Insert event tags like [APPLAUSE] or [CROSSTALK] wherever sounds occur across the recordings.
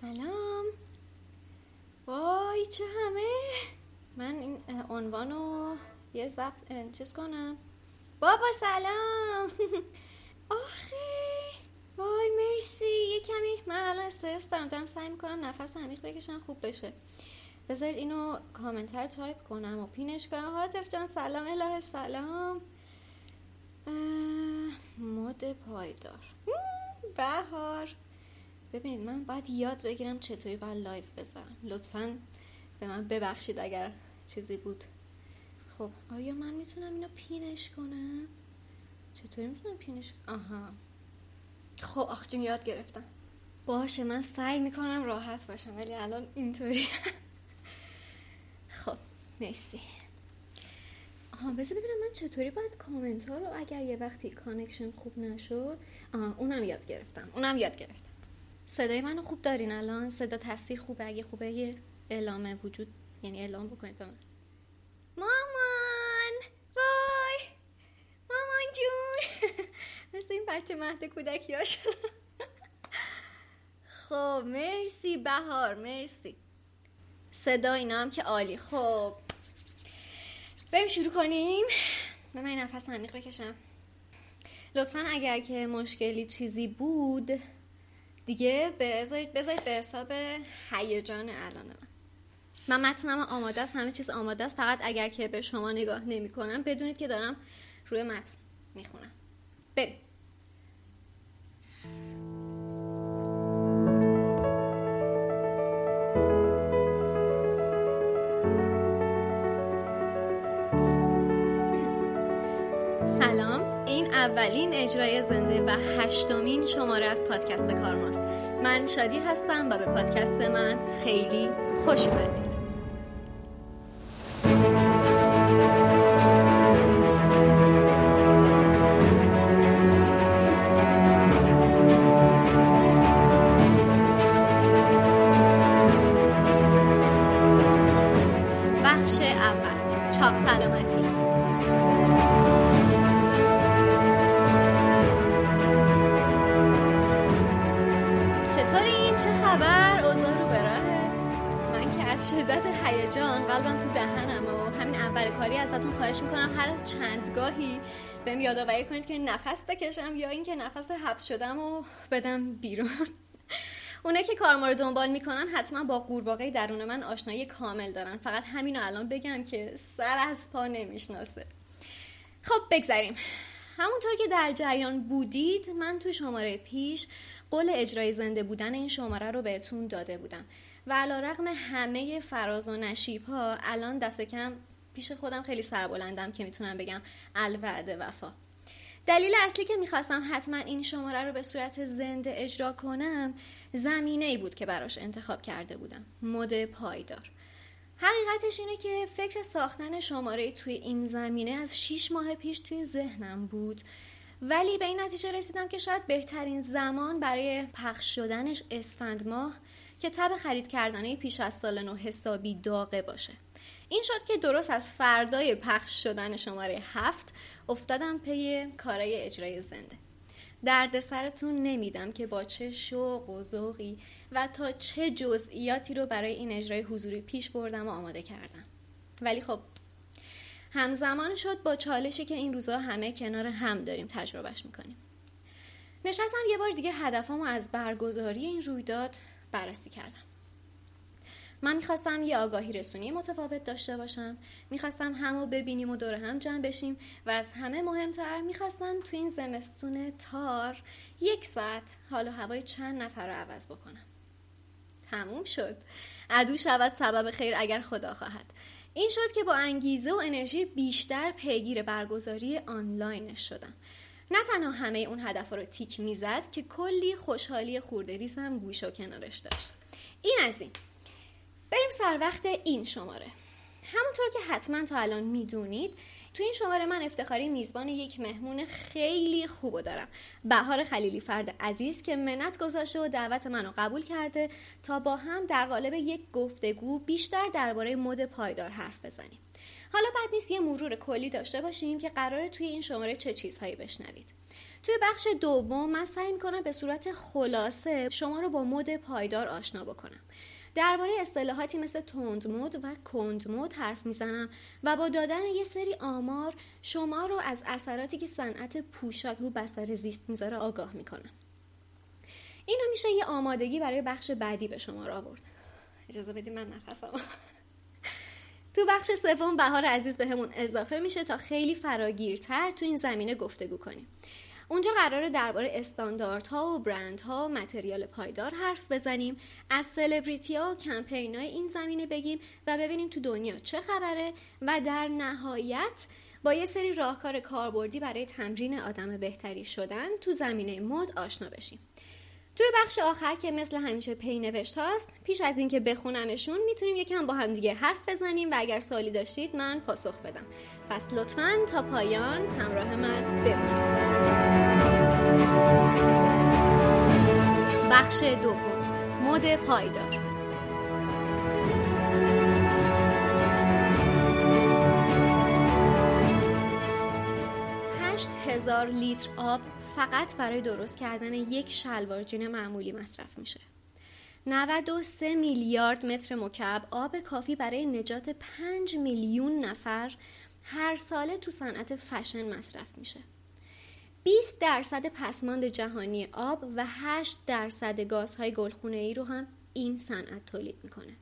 سلام. وای چه همه؟ من این عنوان رو یه ضبط چیز کنم. بابا سلام. [LAUGHS] آخه وای مرسی. یه کمی من الان استرس دارم. دارم سعی می‌کنم نفس عمیق بکشم خوب بشه. بذارید اینو کامنتر تایپ کنم و pin ش کنم. هاتف جان سلام. الهه سلام. مد پایدار. بهار. ببینید من باید یاد بگیرم چطوری باید live بذارم. لطفا به من ببخشید اگر چیزی بود. خب آیا من می‌تونم اینو pin ش کنم؟ چطوری می‌تونم pin ش آها. خب آخ جون یاد گرفتم. باشه من سعی می‌کنم راحت باشم ولی الان اینطوری [LAUGHS] خب مرسی. آها بذار ببینم من چطوری باید کامنت ها رو اگر یه وقتی connection خوب نشد آها اونم یاد گرفتم. اونم یاد گرفتم. صدای منو خوب دارین الان؟ صدا تصویر خوبه؟ اگه خوبه یه اعلام وجود یعنی اعلام بکنید به من. مامان! وای! مامان جون! [LAUGHS] مثل این بچه مهد کودکی ها [LAUGHS] خب مرسی بهار مرسی. صدا اینا هم که عالی. خب بریم شروع کنیم. من نفس عمیق بکشم. لطفا اگر که مشکلی چیزی بود دیگه بذارید بذارید به حساب هیجان الان من. من متنم آماده است همه چیز آماده است. فقط اگر که به شما نگاه نمی کنم بدونید که دارم روی متن می‌خونم. بریم. اولین اجرای زنده و هشتمین شماره از پادکست کارماست. من شادی هستم و به پادکست من خیلی خوش اومدید. می‌کنم. هر از چندگاهی بهم یادآوری کنید که نفس بکشم یا اینکه نفس حبس شدم و بدم بیرون. اونا که کار ما رو دنبال می‌کنن حتما با قورباغه درون من آشنایی کامل دارن. فقط همین الان بگم که سر از پا نمی‌شناسه. خب بگذریم. همونطور که در جریان بودید من تو شماره پیش قول اجرای زنده بودن این شماره رو بهتون داده بودم. و علا رقم همه فراز و نشیب ها الان دست کم پیش خودم خیلی سربلندم که می‌تونم بگم الوعد وفا. دلیل اصلی که می‌خواستم حتما این شماره رو به صورت زنده اجرا کنم زمینه ای بود که براش انتخاب کرده بودم. مد پایدار. حقیقتش اینه که فکر ساختن شماره توی این زمینه از 6 ماه پیش توی ذهنم بود. ولی به این نتیجه رسیدم که شاید بهترین زمان برای پخش شدنش اسفند ماه که تب خرید کردنه پیش از سال نو حسابی داغه باشه. این شد که درست از فردای پخش شدن شماره هفت افتادم پی کارای اجرای زنده. درد سرتون نمیدم که با چه شوق و ذوقی و تا چه جزئیاتی رو برای این اجرای حضوری پیش بردم و آماده کردم. ولی خب همزمان شد با چالشی که این روزها همه کنار هم داریم تجربهش می‌کنیم. نشستم یه بار دیگه هدفمو از برگزاری این رویداد بررسی کردم. من می‌خواستم یه آگاهی رسونی متفاوت داشته باشم. می‌خواستم همو ببینیم و دور هم جمع بشیم و از همه مهمتر می‌خواستم تو این زمستون تار یک ساعت حال و هوای چند نفر رو عوض بکنم. تموم شد. عدو شود سبب خیر اگر خدا خواهد. این شد که با انگیزه و انرژی بیشتر پیگیر برگزاری آنلاینش شدم. نه تنها همه اون هدف رو تیک می‌زد که کلی خوشحالی خورده ریزم گوش و کنارش داشت. این از این. بریم سر وقت این شماره. همونطور که حتما تا الان می‌دونید تو این شماره من افتخاری میزبان یک مهمون خیلی خوب دارم. بهار خلیلی فرد عزیز که منت گذاشته و دعوت منو قبول کرده تا با هم در قالب یک گفتگو بیشتر درباره مد پایدار حرف بزنیم. حالا بعد نیست یه مرور کلی داشته باشیم که قراره توی این شماره چه چیزهایی بشنوید. توی بخش دوم من سعی می‌کنم به صورت خلاصه شما رو با مد پایدار آشنا بکنم. درباره اصطلاحاتی مثل تند مد و کند مد حرف می‌زنم و با دادن یه سری آمار شما رو از اثراتی که صنعت پوشاک رو بستر زیست می‌ذاره آگاه می‌کنم. اینو میشه یه آمادگی برای بخش بعدی به شما را آورد. اجازه بدید من نفسم. تو بخش سوم بهار عزیز بهمون به اضافه میشه تا خیلی فراگیرتر تو این زمینه گفتگو کنیم. اونجا قراره درباره استانداردها و برندها و متریال پایدار حرف بزنیم. از سلبریتی ها و کمپین های این زمینه بگیم و ببینیم تو دنیا چه خبره و در نهایت با یه سری راهکار کاربردی برای تمرین آدم بهتری شدن تو زمینه مد آشنا بشیم. توی بخش آخر که مثل همیشه پی نوشت هاست پیش از اینکه بخونمشون می‌تونیم یکم با هم دیگه حرف بزنیم و اگر سوالی داشتید من پاسخ بدم. پس لطفا تا پایان همراه من بمونید. بخش دوم. مد پایدار. هزار لیتر آب فقط برای درست کردن یک شلوار جین معمولی مصرف میشه. 93 میلیارد متر مکعب آب کافی برای نجات 5 میلیون نفر هر ساله تو صنعت فشن مصرف میشه. 20 درصد پسماند جهانی آب و 8 درصد گازهای گلخونه ای رو هم این صنعت تولید می‌کنه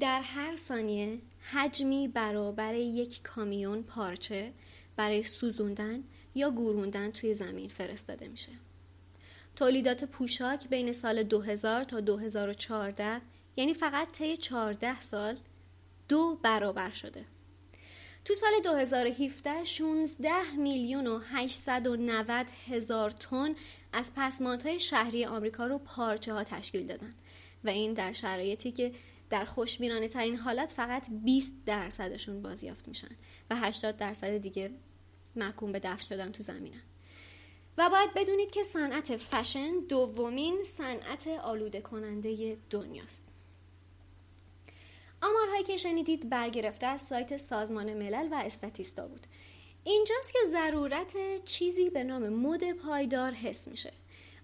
در هر ثانیه حجمی برابر یک کامیون پارچه برای سوزوندن یا گوروندن توی زمین فرستاده میشه. تولیدات پوشاک بین سال 2000 تا 2014 یعنی فقط طی 14 سال دو برابر شده. تو سال 2017 16 میلیون و 890 هزار تن از پسماندهای شهری آمریکا رو پارچه ها تشکیل دادن و این در شرایطی که در خوشبینانه ترین حالت فقط 20 درصدشون بازیافت میشن و 80 درصد دیگه محکوم به دفن شدن تو زمینن. و باید بدونید که صنعت فشن دومین صنعت آلوده کننده دنیاست. آمارهایی که شنیدید برگرفته از سایت سازمان ملل و استاتیستا بود. اینجاست که ضرورت چیزی به نام مد پایدار حس میشه.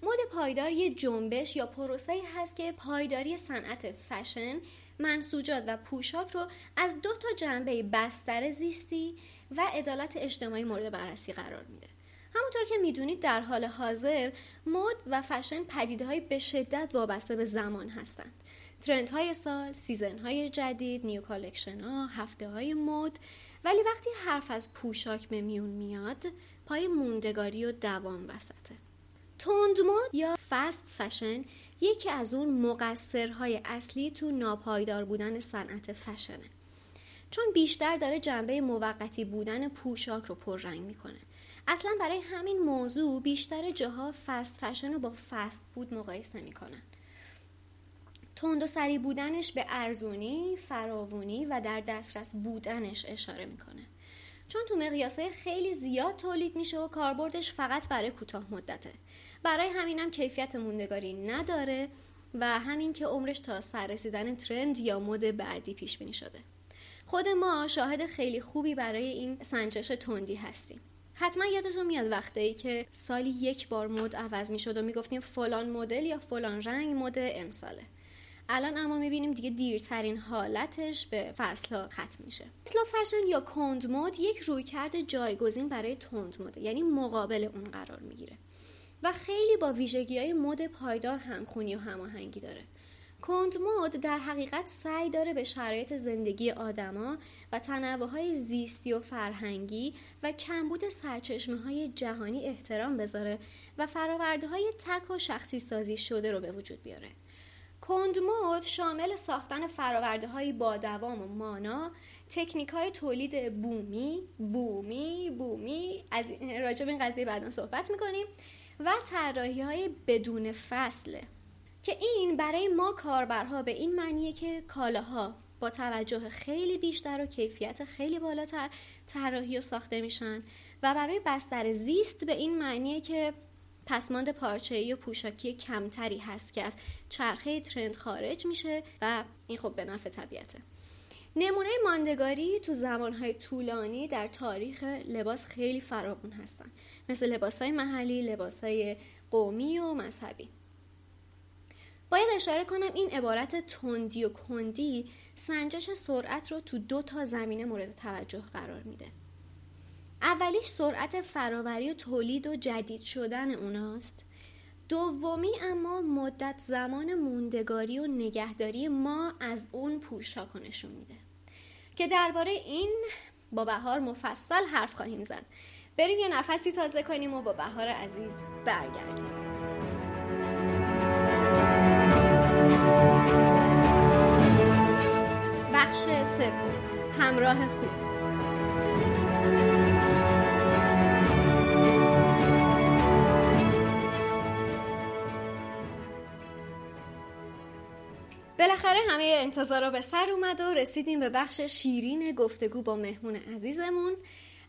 مد پایدار یه جنبش یا پروسه هست که پایداری صنعت فشن منسوجات و پوشاک رو از دو تا جنبه بستر زیستی و عدالت اجتماعی مورد بررسی قرار میده. همونطور که می‌دونید در حال حاضر مد و فشن پدیده های به شدت وابسته به زمان هستند. trend های سال، season های جدید، new collection ها، هفته های مد. ولی وقتی حرف از پوشاک به میون میاد پای موندگاری و دوام وسطه. تند مد یا فست فشن یکی از اون مقصرهای اصلی تو ناپایدار بودن صنعت فشنه. چون بیشتر داره جنبه موقتی بودن پوشاک رو پررنگ می‌کنه. اصلا برای همین موضوع بیشتر جاها فست فشن رو با فست فود مقایسه می‌کنن. تند و سری بودنش به ارزونی، فراوونی و در دسترس بودنش اشاره می‌کنه. چون تو مقیاسهای خیلی زیاد تولید میشه و کاربردش فقط برای کوتاه مدته. برای همینم کیفیت موندگاری نداره و همین که عمرش تا سر رسیدن ترند یا مد بعدی پیش بینی شده. خود ما شاهد خیلی خوبی برای این سنجش تندی هستیم. حتما یادتون میاد وقتی که سالی یک بار مد عوض می شد و می‌گفتیم فلان مدل یا فلان رنگ مد امساله. الان اما می‌بینیم دیگه دیرترین حالتش به فصل ختم میشه. سلو فشن یا کند مد یک رویکرد جایگزین برای تند مد یعنی مقابل اون قرار می‌گیره. و خیلی با ویژگی های مد پایدار همخونی و هماهنگی داره. کند مد در حقیقت سعی داره به شرایط زندگی آدما و تنوع های زیستی و فرهنگی و کمبود سرچشمه های جهانی احترام بذاره و فراورده های تک و شخصی سازی شده رو به وجود بیاره. کند مد شامل ساختن فراورده های با دوام و مانا تکنیک های تولید بومی بومی بومی از راجع به این قضیه بعدا صحبت می‌کنیم و طراحی های بدون فصله که این برای ما کاربرها به این معنیه که کالاها با توجه خیلی بیشتر و کیفیت خیلی بالاتر طراحی و ساخته میشن و برای بستر زیست به این معنیه که پسماند پارچه‌ای و پوشاکی کمتری هست که از چرخه ترند خارج میشه و این خب به نفع طبیعته. نمونه ماندگاری تو زمانهای طولانی در تاریخ لباس خیلی فراوان هستن. مثل لباس های محلی، لباس های قومی و مذهبی. باید اشاره کنم این عبارت تندی و کندی سنجش سرعت رو تو دو تا زمینه مورد توجه قرار میده. اولیش سرعت فراوری و تولید و جدید شدن اوناست. دومی اما مدت زمان موندگاری و نگهداری ما از اون پوشاک نشون میده. که درباره این با بهار مفصل حرف خواهیم زد. بریم یه نفسی تازه کنیم و با بهار عزیز برگردیم. بخش سوم. همراه خوب. بالاخره همه انتظار رو به سر اومد و رسیدیم به بخش شیرین گفتگو با مهمون عزیزمون.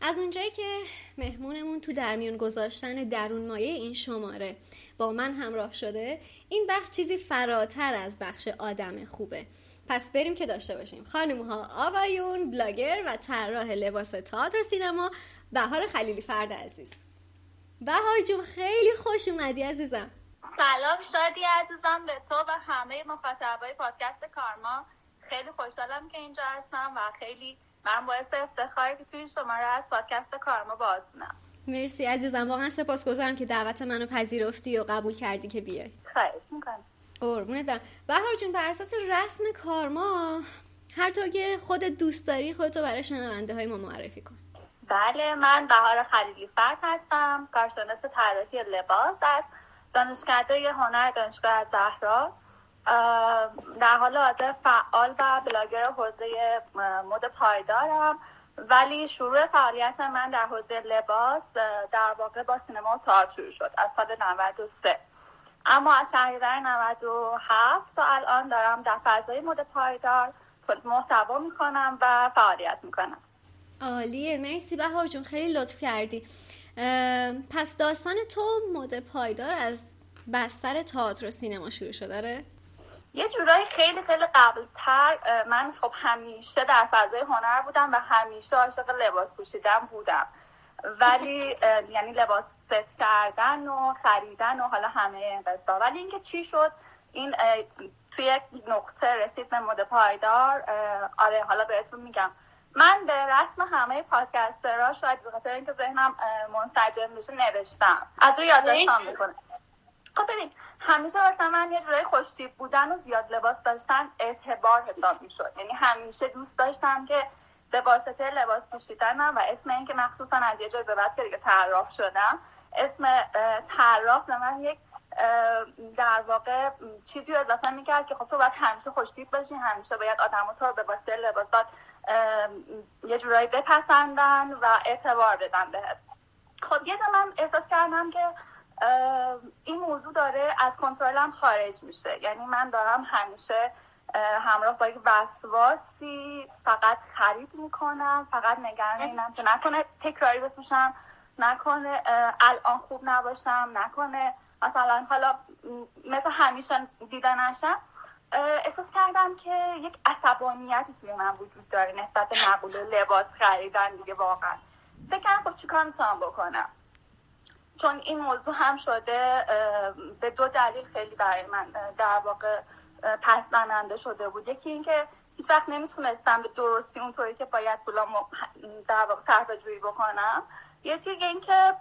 از اونجایی که مهمونمون تو درمیون گذاشتن درون مایه این شماره با من همراه شده این بخش چیزی فراتر از بخش آدم خوبه. پس بریم که داشته باشیم. خانم ها آقایون بلاگر و طراح لباس تئاتر سینما بهار خلیلی فرد عزیز. بهار جون خیلی خوش اومدی عزیزم. سلام شادی عزیزم به تو و همه مخاطبای پادکست کارما. خیلی خوشحالم که اینجا هستم و خیلی من باعث افتخاری که توی شما رو از پادکست کارما بازونم مرسی عزیزم واقعا سپاسگزارم که دعوت منو پذیرفتی و قبول کردی که بیای. خواهش می‌کنم. قربونت برم. بهار جون بر اساس رسم کارما هر طور که خودت دوست داری خودتو برای شنونده های ما معرفی کن. بله من بهار خلیلی فرد هستم. کارشناس طراحی لباس است. دانشکده هنر دانشگاه از زهرا در حال حاضر فعال و بلاگر حوزه مد پایدارم. ولی شروع فعالیت من در حوزه لباس در واقع با سینما و تئاتر شروع شد از سال 93 اما از شهریور 97 تا الان دارم در فضای مد پایدار محتوا می‌کنم و فعالیت می‌کنم. عالیه مرسی بهار جون خیلی لطف کردی. پس داستان تو مد پایدار از بستر تئاتر و سینما شروع شده داره؟ یه جورایی خیلی خیلی قبلتر من خب همیشه در فضای هنر بودم و همیشه عاشق لباس پوشیدن بودم. ولی یعنی لباس ست کردن و خریدن و حالا همه قصدا ولی اینکه چی شد؟ این توی یک نقطه رسید به مد پایدار آره حالا بهتون میگم. من به رسم همه پادکسترها شاید به خاطر اینکه ذهنم منسجم بشه نوشتم. از روی یادداشتم می‌کنه خب ببین همیشه واسه من یه جورای خوشتیب بودن و زیاد لباس داشتن اعتبار حساب می‌شد. یعنی همیشه دوست داشتم که به واسطه لباس پوشیدنم و اسم این که مخصوصا از یه جای به بعد که دیگه طراح شدم اسم طراح به من یک در واقع چیزی رو اضافه می‌کرد که خب تو باید همیشه خوشتیب باشی همیشه باید آدم تو رو به واسطه لباسات یه جورایی بپسندن و اعتبار بدن بهت. خب یه جا من احساس کردم که این موضوع داره از کنترلم خارج میشه. یعنی من دارم همیشه همراه با یک وسواسی فقط خرید می‌کنم فقط نگران اینم که نکنه تکراری بپوشم نکنه الان خوب نباشم نکنه مثلا حالا مثل همیشه دیده نشم. احساس کردم که یک عصبانیتی توی من وجود داره نسبت به مقوله لباس خریدن دیگه واقعا. فکر خب چیکار می‌تونم بکنم؟ چون این موضوع هم شده به دو دلیل خیلی برای من در واقع پس زننده شده بود. یکی اینکه هیچ وقت نمی‌تونستم به درستی اونطوری که باید پولام در واقع صرف جویی بکنم. یه چیز اینکه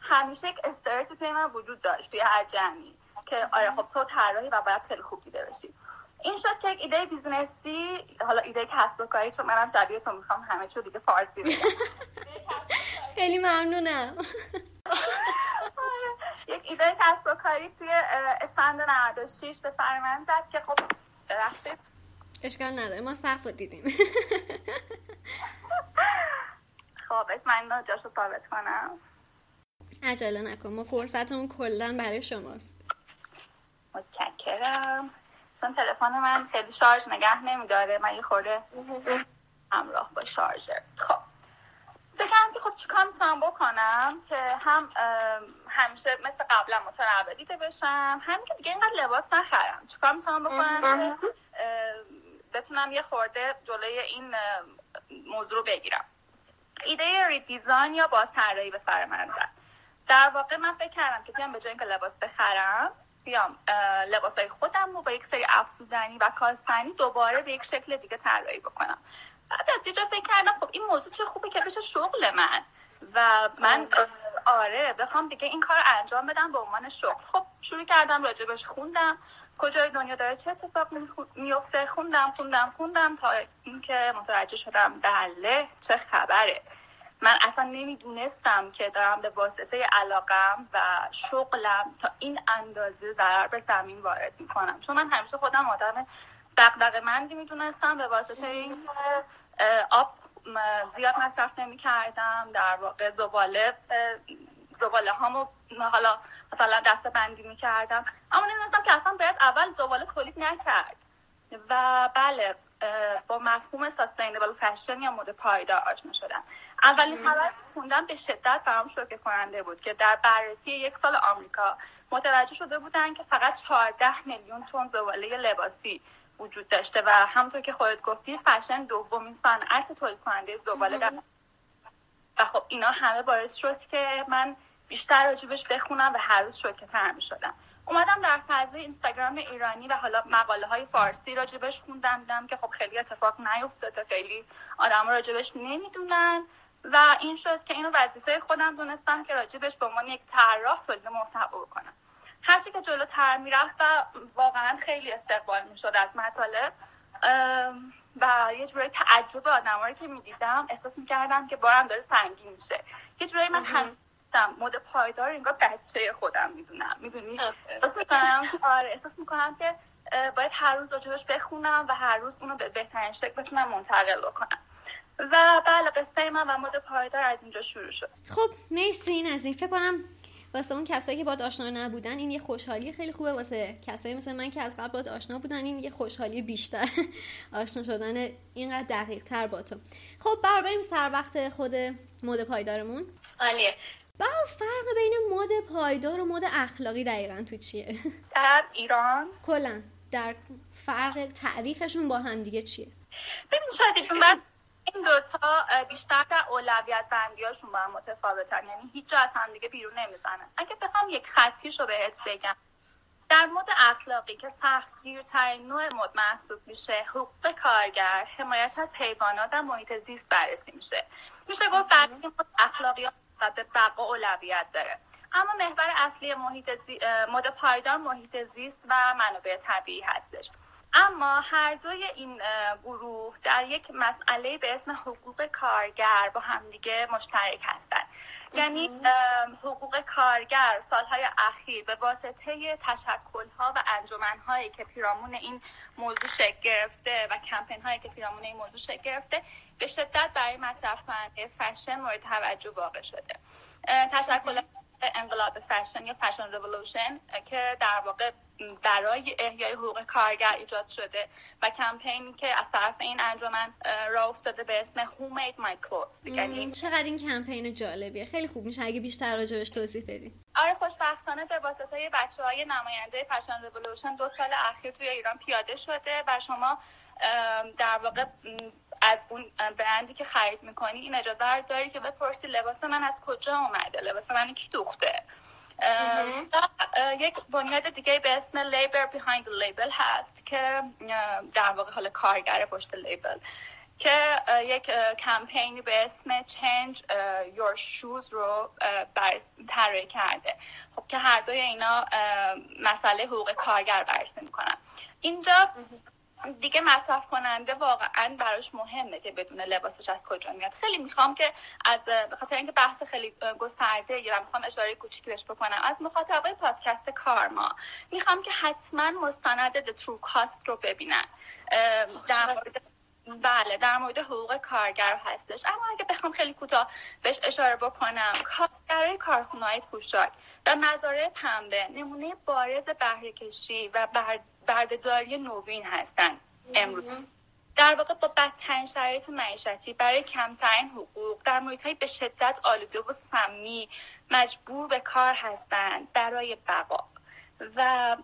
همیشه یک استرسی توی من وجود داشت توی هر جمعی. که آره خب تو طراحی و باید خیلی خوب دیده بشی. این شد که یک ایده business ی حالا ایده کسب و کاری چون منم شبیه تو می‌خوام همه شو دیگه فارسی بگم. [LAUGHS] خیلی ممنونم. [LAUGHS] یک ایده کسب و کاری توی اسفند 96 به سر من زد که خب رفتیم اشکال نداره ما سقف دیدیم. [LAUGHS] خب من جاشو ثابت کنم. عجله نکن ما فرصتمون کلا برای شماست. متشکرم. چون تلفن من خیلی شارژ نگه نمیداره. من یه خورده همراه با شارژر خب. بگم که خب چیکار می‌تونم بکنم که هم همیشه مثل قبلا متنوع دیده بشم. همین که دیگه اینقدر لباس نخرم. چیکار می‌تونم بکنم که بتونم یه خورده جلوی این موضوع رو بگیرم. ایده ریدیزاین یا باز طراحی به سر من زد در واقع من فکر کردم که بیام به جای اینکه لباس بخرم بیام لباس های خودم رو با یک سری افزودنی و کاستنی دوباره به یک شکل دیگه طراحی بکنم. بعد از یه جا فکر کردم خب این موضوع چه خوبه که بشه شغل من. و من آره. بخوام دیگه این کار انجام بدم به عنوان شغل. خب شروع کردم راجبش خوندم. کجای دنیا داره چه اتفاق میفته خوندم خوندم خوندم تا اینکه متوجه شدم بله چه خبره. من اصلا نمی‌دونستم که دارم به واسطه علاقم و شغلم تا این اندازه ضرر به زمین وارد می‌کنم. چون من همیشه خودم آدم دقدق مندی می‌دونستم به واسطه اینکه آب زیاد مصرف نمی کردم در واقع زباله زباله هامو حالا مثلا دسته بندی می کردم اما نمی‌دونستم که اصلا باید اول زباله تولید نکرد. و بله با مفهوم سستینبل فشن یا مد پایدار آشنا شدم. اولین خبر خوندم به شدت برام شوکه کننده بود که در بررسی یک سال آمریکا متوجه شده بودن که فقط 14 میلیون تن زباله لباسی وجود داشته و همونطور که خودت گفتی فشن دومین صنعت تولید کننده زباله در و خب اینا همه باعث شد که من بیشتر راجبش بخونم و هر روز شوکه تر می شدم اومدم در فضای اینستاگرام ایرانی و حالا مقاله های فارسی راجبش خوندم دیدم که خب خیلی اتفاق نیفتاده خیلی آدم راجبش نمی‌دونن و این شد که اینو وظیفه خودم دونستم که راجبش به عنوان یک طراح تولید محتوا بکنم. هرچی که جلوتر می‌رفت و واقعا خیلی استقبال می‌شد از مطالب و یه جورایی تعجب آدمایی که می‌دیدم احساس می‌کردم که بارم داره سنگین میشه. یه جورایی من هستم مد پایدار انگار بچه خودم می‌دونم. می‌دونی؟ احساس می‌کنم آره احساس می‌کنم که باید هر روز راجبش بخونم و هر روز اونو به بهترین شکل بتونم منتقل بکنم. و بله قصه من و مد پایدار از اینجا شروع شد. خب مرسی این از این فکر کنم واسه اون کسایی که با آشنا نبودن این یه خوشحالی خیلی خوبه. واسه کسایی مثل من که از قبل با آشنا بودن این یه خوشحالی بیشتر [LAUGHS] آشنا شدن اینقدر دقیق تر با تو. خب بریم سر وقت خود مد پایدارمون. عالیه. بر فرق بین مد پایدار و مد اخلاقی دقیقا تو چیه؟ [LAUGHS] در ایران؟ کلا. در فرق تعریفشون با هم دیگه چیه؟ ببین شاید چون این دوتا بیشتر در اولویت بندیاشون با هم متفاوتن. یعنی هیچ جا از هم دیگه بیرون نمی‌زنن. اگه بخوام یک خطیش رو بهت بگم. در مد اخلاقی که سختگیرترین نوع مد محسوب میشه حقوق کارگر حمایت از حیوانات و محیط زیست بررسی میشه. میشه گفت بررسی مد اخلاقی و به بقا اولویت داره. اما محور اصلی محیط زی... مد پایدار محیط زیست و منابع طبیعی هستش. اما هر دوی این گروه در یک مسئله به اسم حقوق کارگر با همدیگه مشترک هستند یعنی حقوق کارگر سالهای اخیر به واسطه تشکلها و انجمنهایی که پیرامون این موضوع شکل گرفته و کمپین هایی که پیرامون این موضوع شکل گرفته به شدت برای مصرف کننده فشن مورد توجه واقع شده. تشکل انقلاب فشن یا فشن رولوشن که در واقع برای احیای حقوق کارگر ایجاد شده و کمپینی که از طرف این انجمن را افتاده به اسم Who Made My Clothes. یعنی چقدر این کمپین جالبیه. خیلی خوب میشه. اگه بیشتر راجبش توضیح بدی آره خوشبختانه به واسطه بچه های نماینده فشن رولوشن دو سال اخیر توی ایران پیاده شده و شما در واقع از اون برندی که خرید می‌کنی این اجازه رو داری که بپرسی لباس من از کجا اومده؟ لباس من کی دوخته؟ یک بنیاد دیگه به اسم Behind the Label هست که در واقع حال کارگر پشت لیبل که یک کمپینی به اسم Change Your Shoes رو طراحی کرده. خب که هر دوی اینا مسئله حقوق کارگر بررسی می‌کنن. اینجا دیگه مصرف کننده واقعا براش مهمه که بدون لباسش از کجا میاد. خیلی می‌خوام که از خاطر اینکه بحث خیلی گسترده یا می‌خوام اشاره کوچیکی بهش بکنم از مخاطبای پادکست کارما می‌خوام که حتما مستند The True Cost رو ببینن. در مورد بله در مورد حقوق کارگر هستش. اما اگه بخوام خیلی کوتاه بهش اشاره بکنم کارگرای کارخونه‌های پوشاک در مزارع پنبه نمونه بارز بهره کشی و بر بردهداری نوین هستند امروز. در واقع با بدترین شرایط معیشتی برای کمترین حقوق در محیط به شدت آلوده و سمی مجبور به کار هستند برای بقا. و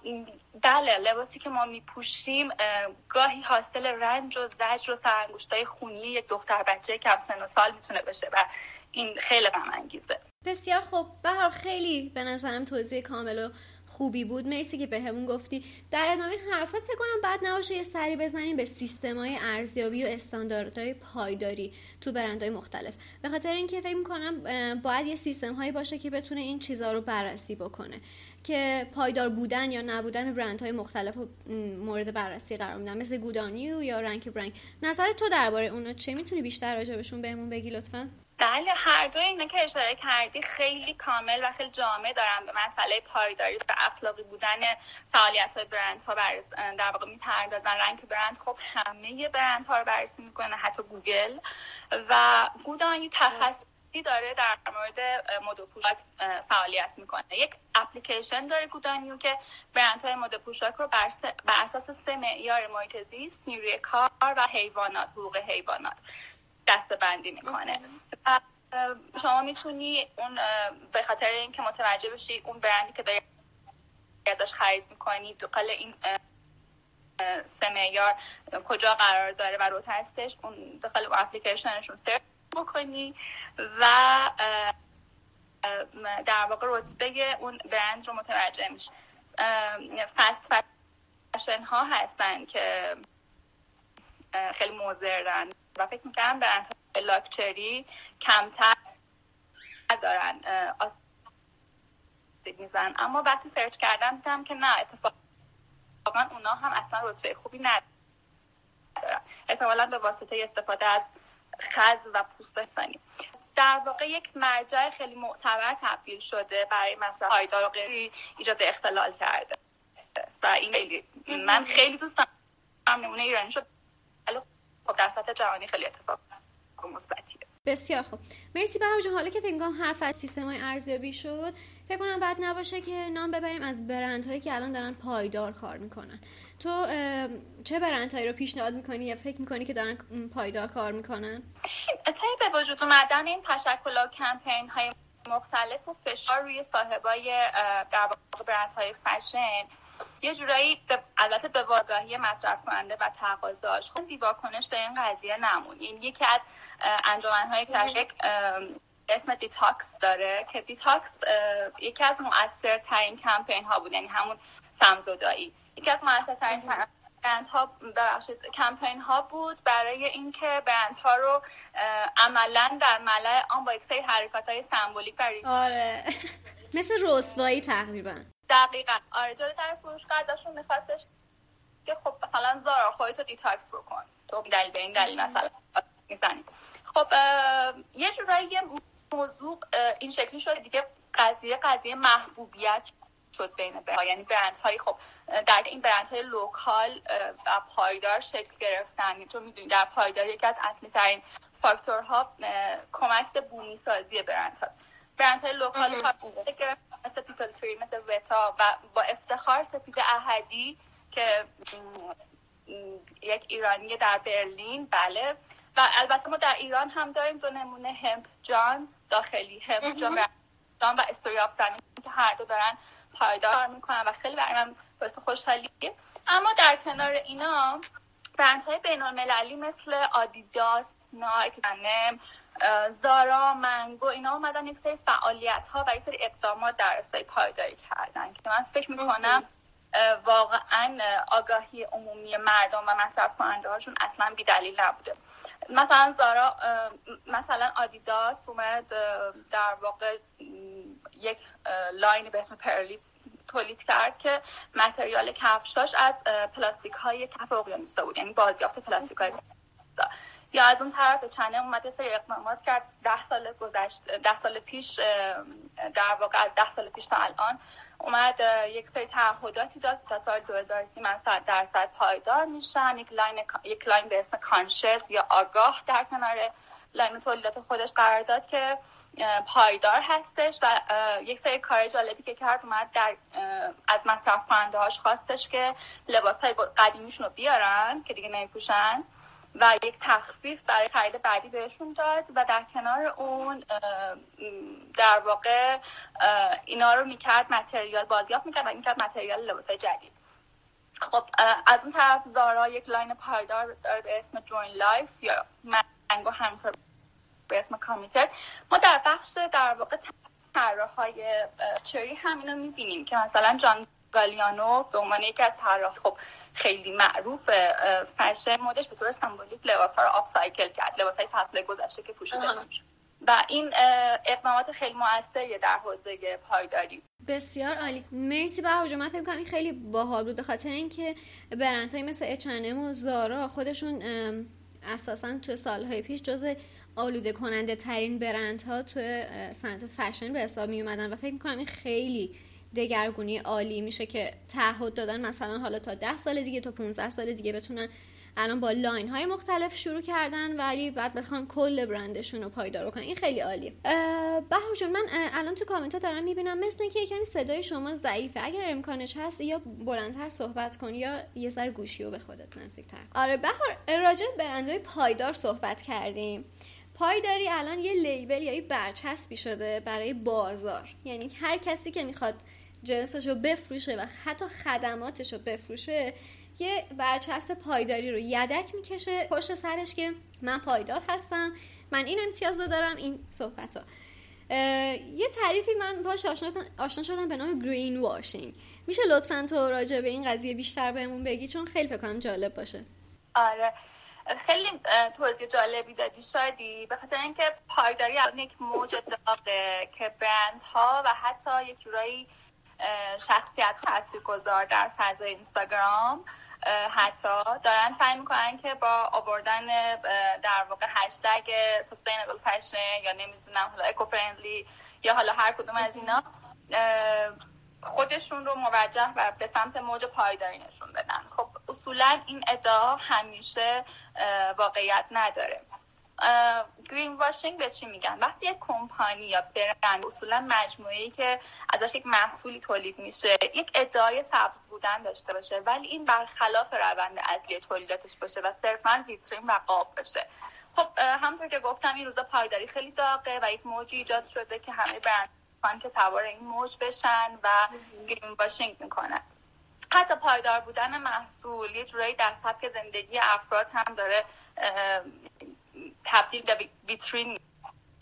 بله لباسی که ما میپوشیم گاهی حاصل رنج و زجر و سرانگوشتای خونی یک دختر بچه کم سن و سال می‌تونه بشه و این خیلی غم انگیزه. بسیار خوب. بهار خیلی به نظرم توضیح کامل و خوبی بود. مرسی که بهمون به گفتی. در ادامه حرفات فکر کنم بعد نباشه یه سری بزنیم به سیستمای ارزیابی و استانداردهای پایداری تو برندهای مختلف. به خاطر اینکه فکر می‌کنم باید یه سیستم هایی باشه که بتونه این چیزها رو بررسی بکنه. که پایدار بودن یا نبودن برندهای مختلف مورد بررسی قرار میدن مثل Good On You یا Rank a Brand نظر تو درباره اونا چیه؟ می‌تونی بیشتر راجبشون بهمون بگی لطفا؟ بله هر دو اینا که اشاره کردی خیلی کامل و خیلی جامع دارن به مسئله پایداری و اخلاقی بودن فعالیت های برند ها در واقع می‌پردازن. Rank a Brand خب همه برند ها رو بررسی می‌کنه حتی گوگل. و گودانی تخصصی داره در مورد مد پوشاک فعالیت می‌کنه. یک اپلیکیشن داره گودانیو که برند های مد پوشاک رو بر, بر اساس سه معیار محیط زیست نیروی کار و حیوانات حقوق حیوانات دسته بندی می‌کنه شما می‌تونی اون به خاطر اینکه متوجه بشی اون برندی که داری ازش خرید می‌کنی دقل این سه معیار کجا قرار داره و روت هستش اون داخل اپلیکیشنشون سرچ بکنی و در واقع رتبه اون برند رو متوجه میشه فست فشن ها هستن که خیلی موزردن و فکر می‌کنم برند لاکچری کمتر دارن میزن اما وقتی سرچ کردم دیدم که نه اتفاقا اونا هم اصلا رتبه خوبی ندارن. احتمالا به واسطه استفاده از خز و پوست انسانی در واقع یک مرجع خیلی معتبر تبدیل شده برای مثلا پایدار و غیری ایجاد اختلال کرده. و این خیلی من خیلی دوست دارم نمونه ایرانی شد. خب در سطح جهانی خیلی اتفاق مثبتیه بسیار خوب. مرسی بهار جان. حالا که فکر حرف از سیستم های ارزیابی شد فکر کنم بعد نباشه که نام ببریم از برندهایی که الان دارن پایدار کار می‌کنن. تو چه برندهایی رو پیشنهاد می‌کنی یا فکر می‌کنی که دارن پایدار کار می‌کنن؟ طی به وجود اومدن این تشکل و کمپین های مختلف و فشار روی صاحبای در واقع برندهای فشن. یه جورایی البته به واگاهی مصرف کننده و تقاضاش. خب دیواکنش به این قضیه نمون. این یکی از انجمنهای که اسم detox داره که detox یکی از مؤثرترین کمپین ها بود. یعنی همون سم‌زدایی یکی از مؤثرترین برند ها ببخشید کمپین ها بود برای اینکه برند ها رو عملا در ملأ عام با یک سری حرکات های سمبلیک برای آره. مثل رسوایی تقریبا. دقیقا. آره جلوی در فروشگاه ازشون میخواستش که خب مثلا Zara خودتو detox بکن. تو دلیل به این دلیل مثلا می‌زنی. خب یه جورایی موضوع این شکلی شده دیگه قضیه قضیه محبوبیت شد بین برند یعنی برند های خب در این برند های local و پایدار شکل گرفتن. چون می‌دونید مد پایدار یکی از اصلی ترین فاکتورها کمک به بومی سازی برند هاست. برند های local مثل People Tree مثل وتا و با افتخار سپید احدی که یک ایرانی در برلین. بله. و البته ما در ایران هم داریم دو نمونه همپ جان داخلی. همپ جان و استوری آف که هر دو دارن پایدار می‌کنن و خیلی برای من باعث خوشحالیه. اما در کنار اینا برندهای بین المللی مثل آدیداس نایک نم زارا منگو اینا اومدن یک سری فعالیت ها و یک سری اقدامات در استای پایداری کردن که من فکر می‌کنم واقعا آگاهی عمومی مردم و مصرف کننده هاشون اصلا بی دلیل نبوده. مثلا Zara مثلا Adidas اومد در واقع یک line به اسم Parley تولید کرد که material کفشاش از پلاستیک های کف اقیانوسا بود یعنی بازیافت پلاستیک های یا از اون طرف چنه اومده سری اقدامات کرد. ده سال گذشت ده سال پیش در واقع از ده سال پیش تا الان اومد یک سری تعهداتی داد تا سال 2030 من صد درصد پایدار میشن یک line یک line به اسم Conscious یا آگاه در کنار لاین تولیدات خودش قرار داد که پایدار هستش و یک سری کار جالبی که کرد اومد در از مصرف کننده هاش خواستش که لباس های قدیمیشون رو بیارن که دیگه نمیپوشن و یک تخفیف برای خرید بعدی بهشون داد و در کنار اون در واقع اینا رو می‌کرد material بازیافت می‌کرد و می‌کرد material لباس جدید. خب از اون طرف زارا یک line پایدار داره به اسم Join Life یا منگو همینطور به اسم Committed ما در بخش در واقع طراح های چری هم اینو می‌بینیم که مثلا جان گالیانو به عنوان یکی از طراح خب خیلی معروف فشن مدش به طور سمبولیک لباس ها رو upcycle کرد لباس های فصل گذشته که پوشیده و این اقدامات خیلی موثری در حوزه پایداری. بسیار عالی. مرسی بهار من فکر کنم این خیلی باحال بود به خاطر اینکه برندهایی مثل اچنم و زارا خودشون اساسا تو سالهای پیش جز آلوده کننده ترین برندها تو صنعت فشن به حساب می اومدن و فکر می‌کنم این خیلی دگرگونی عالی میشه که تعهد دادن مثلا حالا تا ده سال دیگه تا 15 سال دیگه بتونن الان با line های مختلف شروع کردن ولی بعد بخوان کل برندشون رو پایدار کنن این خیلی عالیه. بهار جون من الان تو کامنت ها دارم می‌بینم مثل که کمی صدای شما ضعیفه. اگر امکانش هست یا بلندتر صحبت کن یا یه سر گوشی رو به خودت نزدیکتر آره بهار راجع برندهای پایدار صحبت کردیم. پایداری الان یه label یا یه برچسبی شده برای بازار. یعنی هر کسی که می‌خواد جنسش رو بفروشه و حتی خدماتش رو بفروشه یه برچسب پایداری رو یدک می‌کشه پشت سرش که من پایدار هستم من این امتیاز رو دارم این صحبت ها یه تعریفی من باش آشنا شدم به نام گرین واشینگ میشه لطفا تو راجع به این قضیه بیشتر بهمون بگی؟ چون خیلی فکر کنم جالب باشه. آره. خیلی توضیح جالبی دادی. شادی به خاطر اینکه پایداری یک موج داغه که برند ها و حتی یک جورایی شخصیت گذار در فضای اینستاگرام. حتی دارن سعی می‌کنن که با آوردن در واقع هشتگ sustainable fashion یا نمی‌دونم حالا اکو فرندلی یا حالا هر کدوم از اینا خودشون رو موجه و به سمت موج پایداری نشون بدن. خب اصولا این ادعا همیشه واقعیت نداره. گرین واشینگ به چی میگن؟ وقتی یک کمپانی یا برند اصولا مجموعه که ازش یک محصولی تولید میشه یک ادعای سبز بودن داشته باشه ولی این برخلاف روند اصلی تولیداتش باشه و صرفا ویترین و قاب بشه. خب همونطور که گفتم این روزا پایداری خیلی داغه و یک موجی ایجاد شده که همه برند که سوار این موج بشن و گرین واشینگ می‌کنن. حتی پایدار بودن محصول یه جورایی در سبک زندگی افراد هم داره تبدیل به ویترین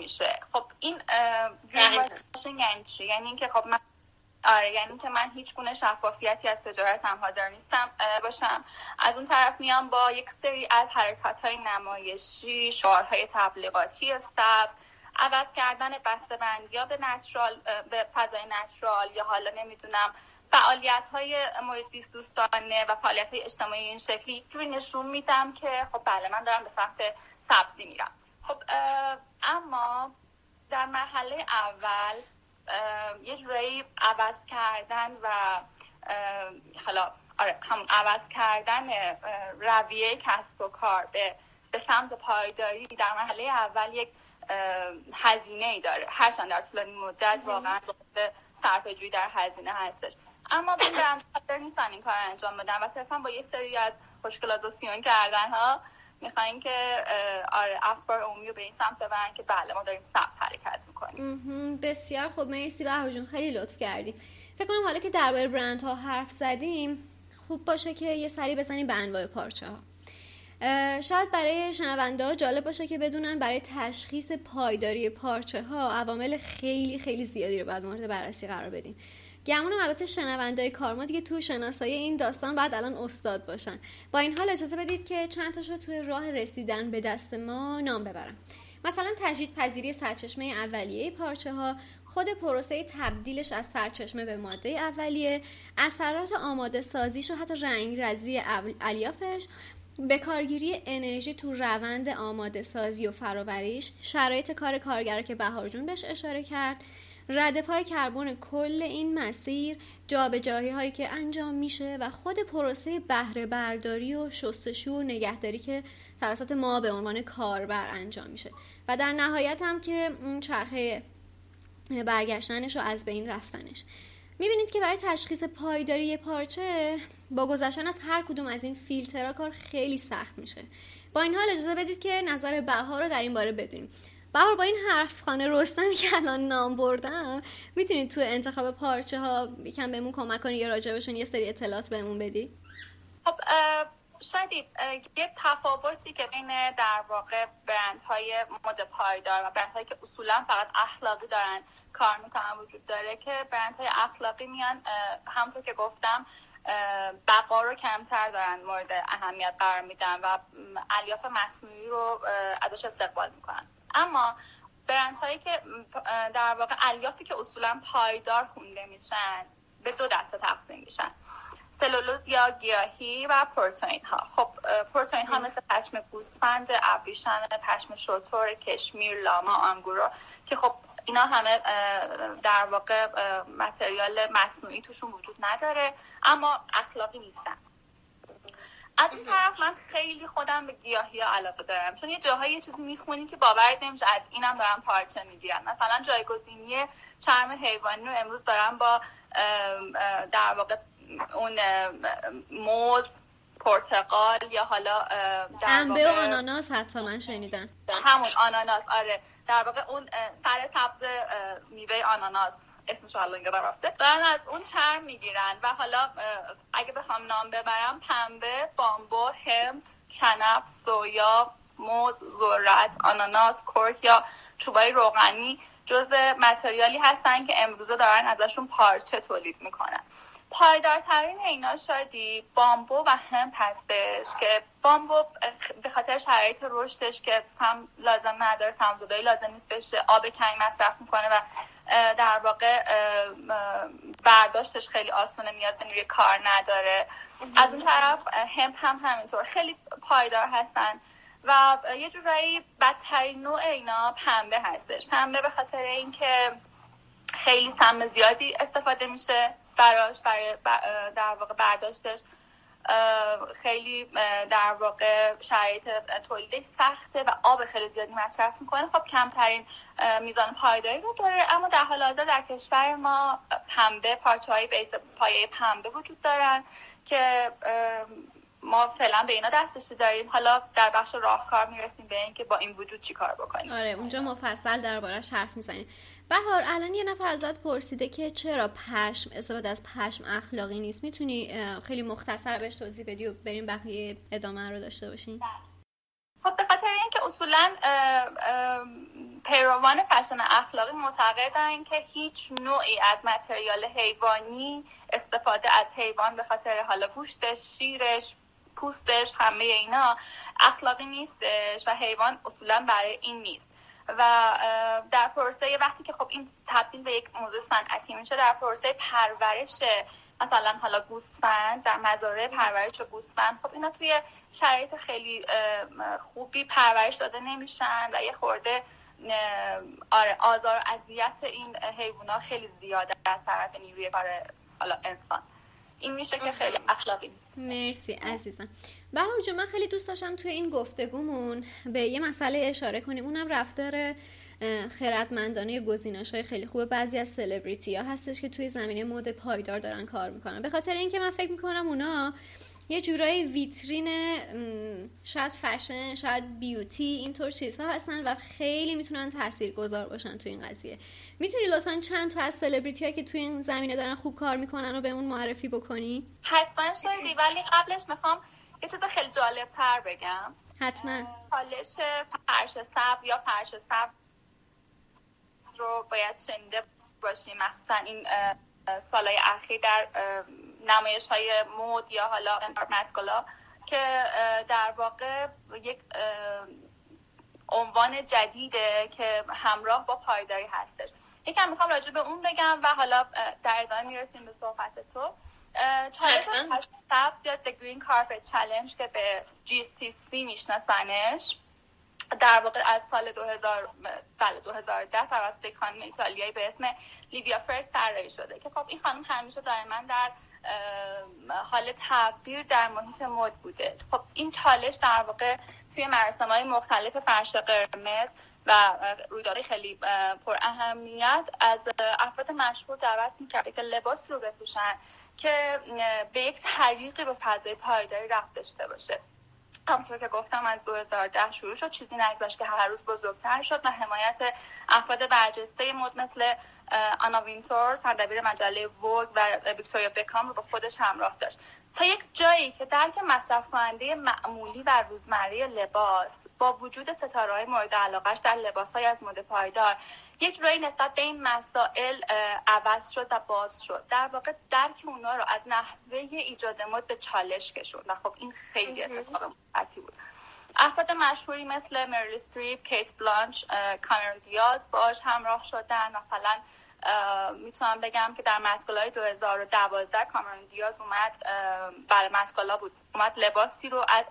میشه. خب این یعنی چی؟ یعنی اینکه خب من آره یعنی که من هیچ گونه شفافیتی از تجارتم حاضر نیستم باشم. از اون طرف میام با یک سری از حرکات های نمایشی شعارهای تبلیغاتی استف عوض کردن بسته بندی به نچرال به فضای نچرال یا حالا نمی‌دونم فعالیت های محیط دوستانه و فعالیت های اجتماعی این شکلی. جوری نشون میدم که خب بله من دارم به سمت سبزی میرم. خب اما در مرحله اول یه جورایی عوض کردن و حالا آره هم عوض کردن رویه کسب و کار به به سمت پایداری در مرحله اول یک هزینه ای داره. هرچند در طولانی مدت واقعا صرفه جویی در هزینه هستش. اما این برند نیستن این کار انجام بدن و صرفا با یه سری از خوشگلازاسیون کردن ها می‌خواین که آره اخبار عمومی رو به این سمت ببرن که بله ما داریم سبز حرکت می‌کنیم. بسیار خوب. مرسی به جون. خیلی لطف کردیم. فکر کنم حالا که درباره برند ها حرف زدیم خوب باشه که یه سری بزنیم به انواع پارچه ها شاید برای شنونده جالب باشه که بدونن برای تشخیص پایداری پارچه ها عوامل خیلی خیلی زیادی رو باید مورد بررسی قرار بدیم. گمونم البته شنوندای کارما دیگه تو شناسایی این داستان بعد الان استاد باشن. با این حال اجازه بدید که چند تاشو توی راه رسیدن به دست ما نام ببرم. مثلا تجدید پذیری سرچشمه اولیه پارچه ها خود پروسه تبدیلش از سرچشمه به ماده اولیه اثرات آماده سازیش و حتی رنگ رزی الیافش به کارگیری انرژی تو روند آماده سازی و فراوریش شرایط کار کارگر که بهارجون بهش اشاره کرد رد پای کربن کل این مسیر جابجایی هایی که انجام میشه و خود پروسه بهره برداری و شستشو و نگهداری که توسط ما به عنوان کاربر انجام میشه. و در نهایت هم که اون چرخه برگشتنش و از بین رفتنش. می‌بینید که برای تشخیص پایداری پارچه با گذشتن از هر کدوم از این فیلترها کار خیلی سخت میشه. با این حال اجازه بدید که نظر بهار رو در این باره بدونیم. بهار با این حرف خانه رستمی که الان نام بردم می‌تونید تو انتخاب پارچه ها یکم بهمون کمک کنی یا راجبشون یه سری اطلاعات بهمون بدی؟ خب شاید یه تفاوتی که بین در واقع برند های مد پایدار و برند هایی که اصولا فقط اخلاقی دارن کار می‌کنن وجود داره که برند های اخلاقی میان همونطور که گفتم بقا رو کمتر دارن مورد اهمیت قرار میدن و الیاف مصنوعی رو ازش استقبال می‌کنن. اما برند هایی که در واقع الیافی که اصولا پایدار خونده میشن به دو دسته تقسیم میشن. سلولوز یا گیاهی و پروتئین ها خب پروتئین ها مثل پشم گوسفند ابریشم پشم شتر کشمیر لاما آنگورو که خب اینا همه در واقع متریال مصنوعی توشون وجود نداره اما اخلاقی نیستن. از این طرف من خیلی خودم به گیاهی علاقه دارم. چون یه جاهایی یه چیزی می‌خونی که باور نمیشه از اینم دارم پارچه می‌گیرن. مثلا جایگزینی چرم حیوانی رو امروز دارم با در واقع اون موز پرتقال یا حالا انبه و آناناس حتی من شنیدم. همون آناناس آره. در واقع اون سر سبز میوه آناناس. اسمش حالا اینجا رفته. دارن از اون چرم می‌گیرن و حالا اگه بخوام نام ببرم پنبه بامبو هم کنف سویا موز ذرت آناناس کرک یا چوبای روغنی جز متریالی هستن که امروزه دارن ازشون پارچه تولید می‌کنن. پایدارترین اینا شادی بامبو و هم هستش که بامبو به خاطر شرایط رشدش که سم لازم نداره سمزدایی لازم نیست بشه آب کمی مصرف می‌کنه و در واقع برداشتش خیلی آسونه نیاز به نیروی کار نداره. از اون طرف هم هم همینطور خیلی پایدار هستن و یه جورایی بدترین نوع اینا پنبه هستش. پنبه به خاطر اینکه خیلی سم زیادی استفاده میشه براش برای در واقع برداشتش. خیلی در واقع شرایط تولیدش سخته و آب خیلی زیادی مصرف می‌کنه. خب کمترین میزان پایداری رو داره. اما در حال حاضر در کشور ما پنبه پارچه های پایه پنبه وجود دارن که ما فعلا به اینا دسترسی داریم. حالا در بخش راهکار می‌رسیم به اینکه با این وجود چی کار بکنیم. آره اونجا مفصل دربارهش حرف می‌زنیم. بهار الان یه نفر ازت پرسیده که چرا پشم استفاده از پشم اخلاقی نیست. می‌تونی خیلی مختصر بهش توضیح بدی و بریم بقیه ادامه رو داشته باشین خب به خاطر اینکه اصولا پیروان فشن اخلاقی معتقدن که هیچ نوعی از متریال حیوانی استفاده از حیوان به خاطر حالا گوشتش شیرش پوستش همه اینا اخلاقی نیستش و حیوان اصولا برای این نیست. و در پروسه وقتی که خب این تبدیل به یک موضوع صنعتی میشه در پروسه پرورش مثلا حالا گوسفند در مزارع پرورش گوسفند خب اینا توی شرایط خیلی خوبی پرورش داده نمیشن و یه خورده آره آزار و اذیت این حیوانات خیلی زیاده از طرف نیروی کار حالا انسان. این میشه که خیلی اخلاقی نیست. مرسی عزیزم. بهار جون من خیلی دوست داشتم توی این گفتگومون به یه مسئله اشاره کنیم. اونم رفتار خردمندانه گزینش های خیلی خوبه بعضی از سلبریتی ها هستش که توی زمینه مد پایدار دارن کار می‌کنن. به خاطر اینکه من فکر می‌کنم اونا یه جورایی ویترین شاید فشن شاید بیوتی اینطور چیزها هستن و خیلی می‌تونن تاثیر گذار باشن تو این قضیه. می‌تونی لطفا چند تا از سلبریتی ها که تو این زمینه دارن خوب کار می‌کنن و به اون معرفی بکنی؟ حتما شدی ولی قبلش می‌خوام یه چیز خیلی جالب تر بگم. حتما. حالش فرش سب یا فرش سب رو باید شنیده باشیم. مخصوصا این سالهای اخیر در نمایش های مود یا حالا مسکولا که در واقع یک عنوان جدیده که همراه با پایداری هستش. یکم می‌خوام راجع به اون بگم و حالا در ادامه می‌رسیم به صحبت تو. چالش سبز یا The Green Carpet Challenge که به GCC میشناسنش. در واقع از سال 2000 بله 2010 توسط خانم ایتالیایی به اسم لیویا فرست طراحی شده که خب این خانم همیشه دائما در حال تغییر در محیط مد بوده. خب این چالش در واقع توی مراسم های مختلف فرش قرمز و رویدادهای خیلی پر اهمیت از افراد مشهور دعوت می‌کرده که لباس رو بپوشن که به یک طریقی به فضای پایداری رفت داشته باشه. همطور که گفتم از 2010 شروع شد چیزی نگذاشت که هر روز بزرگتر شد و حمایت افراد برجسته مد مثل آنا وینتور سردبیر مجله ووگ و ویکتوریا بکام رو با خودش همراه داشت. تا یک جایی که درک مصرف کننده معمولی و روزمره لباس با وجود ستاره های مورد علاقش در لباس های از مد پایدار یک جورایی نسبت به این مسائل عوض شد و باز شد. در واقع درک اونا رو از نحوه ایجاد مد به چالش کشوند و خب این خیلی اتفاق مثبتی بود. افراد مشهوری مثل مریل استریپ، کیت بلانچت، کامرون دیاز باش همراه شدن. مثلا می‌تونم بگم که در مت گالا های 2012 کامرون دیاز اومد برای مت گالا بود. اومد لباسی رو از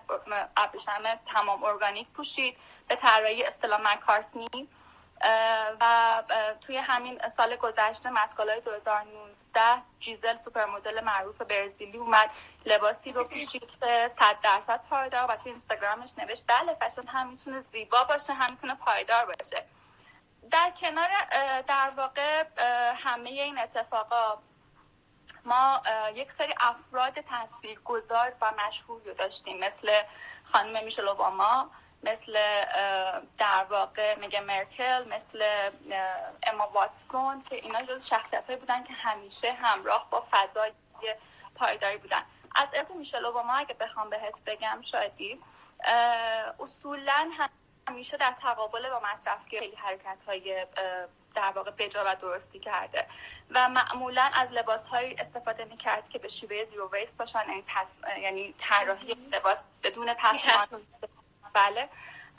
ابریشم تمام ارگانیک پوشید به طراحی استلا مکارتنی و توی همین سال گذشته مت گالای 2019 جیزل سوپر مدل معروف برزیلی اومد لباسی رو پوشید که 100 درصد پایدار و توی اینستاگرامش نوشت بله فشن هم می‌تونه زیبا باشه هم می‌تونه پایدار باشه. در کنار در واقع همه این اتفاقا ما یک سری افراد تاثیرگذار و مشهور رو داشتیم مثل خانم میشل اوباما مثل در واقع میگه مرکل مثل اما واتسون که اینا جز شخصیت هایی بودن که همیشه همراه با فضای پایداری بودن. از ارث میشل اوباما اگه بخوام بهت بگم شادی اصولا همیشه در تقابل با مصرف خیلی حرکت های در واقع بجا و درستی کرده. و معمولا از لباس هایی استفاده می‌کرد که به شیوه زیرو ویست باشن یعنی, یعنی طراحی لباس بدون پس بله.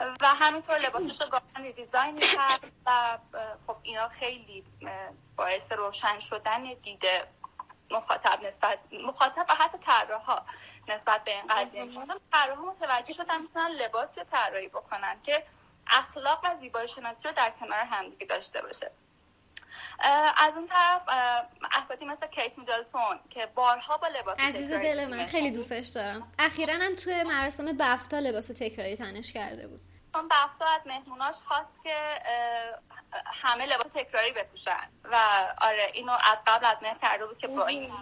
و همینطور لباسش رو گاهن دیزاین کرد و خب اینا خیلی باعث روشن شدن دیده مخاطب نسبت مخاطب و حتی ها نسبت به این قضیه می‌شدن. ها متوجه شدن می‌تونن لباس رو طراحی بکنن که اخلاق و زیبایی شناسی رو در کنار همدیگه داشته باشه. از اون طرف افرادی مثل کیت میدلتون که بارها با لباس عزیز دل من خیلی دوستش دارم. اخیرا هم توی مراسم بفتا لباس تکراری تنش کرده بود. چون بفتا از مهموناش خواست که همه لباس تکراری بپوشن. و آره اینو از قبل از نصف کرده بود که با این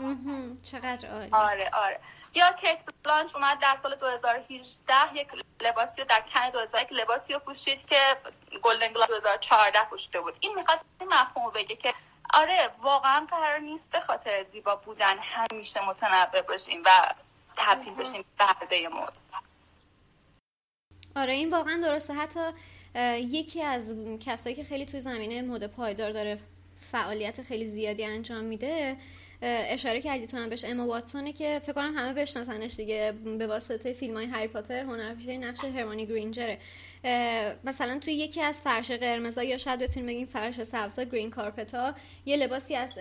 چقدر عالی. آره آره. یا کیت بلانچ اومد در سال 2018 یک لباسی رو در کن 2001 لباسی رو پوشید که گلدن گلاب 2014 پوشیده بود. این می‌خواد این مفهوم بگه که آره واقعا قرار نیست به خاطر زیبا بودن همیشه متنوع باشیم و تبدیل بشیم به مد. آره این واقعا درسته. حتی یکی از کسایی که خیلی توی زمینه مد پایدار داره فعالیت خیلی زیادی انجام میده اشاره کردی تو هم بهش اما واتسونه که فکر کنم همه بشناسنش دیگه به واسطه فیلم های هری پاتر هنرپیشه نقش هرماینی گرینجره. مثلا توی یکی از فرش قرمزا یا شاید بتونیم بگیم فرش سبزا green carpet ا یه لباسی از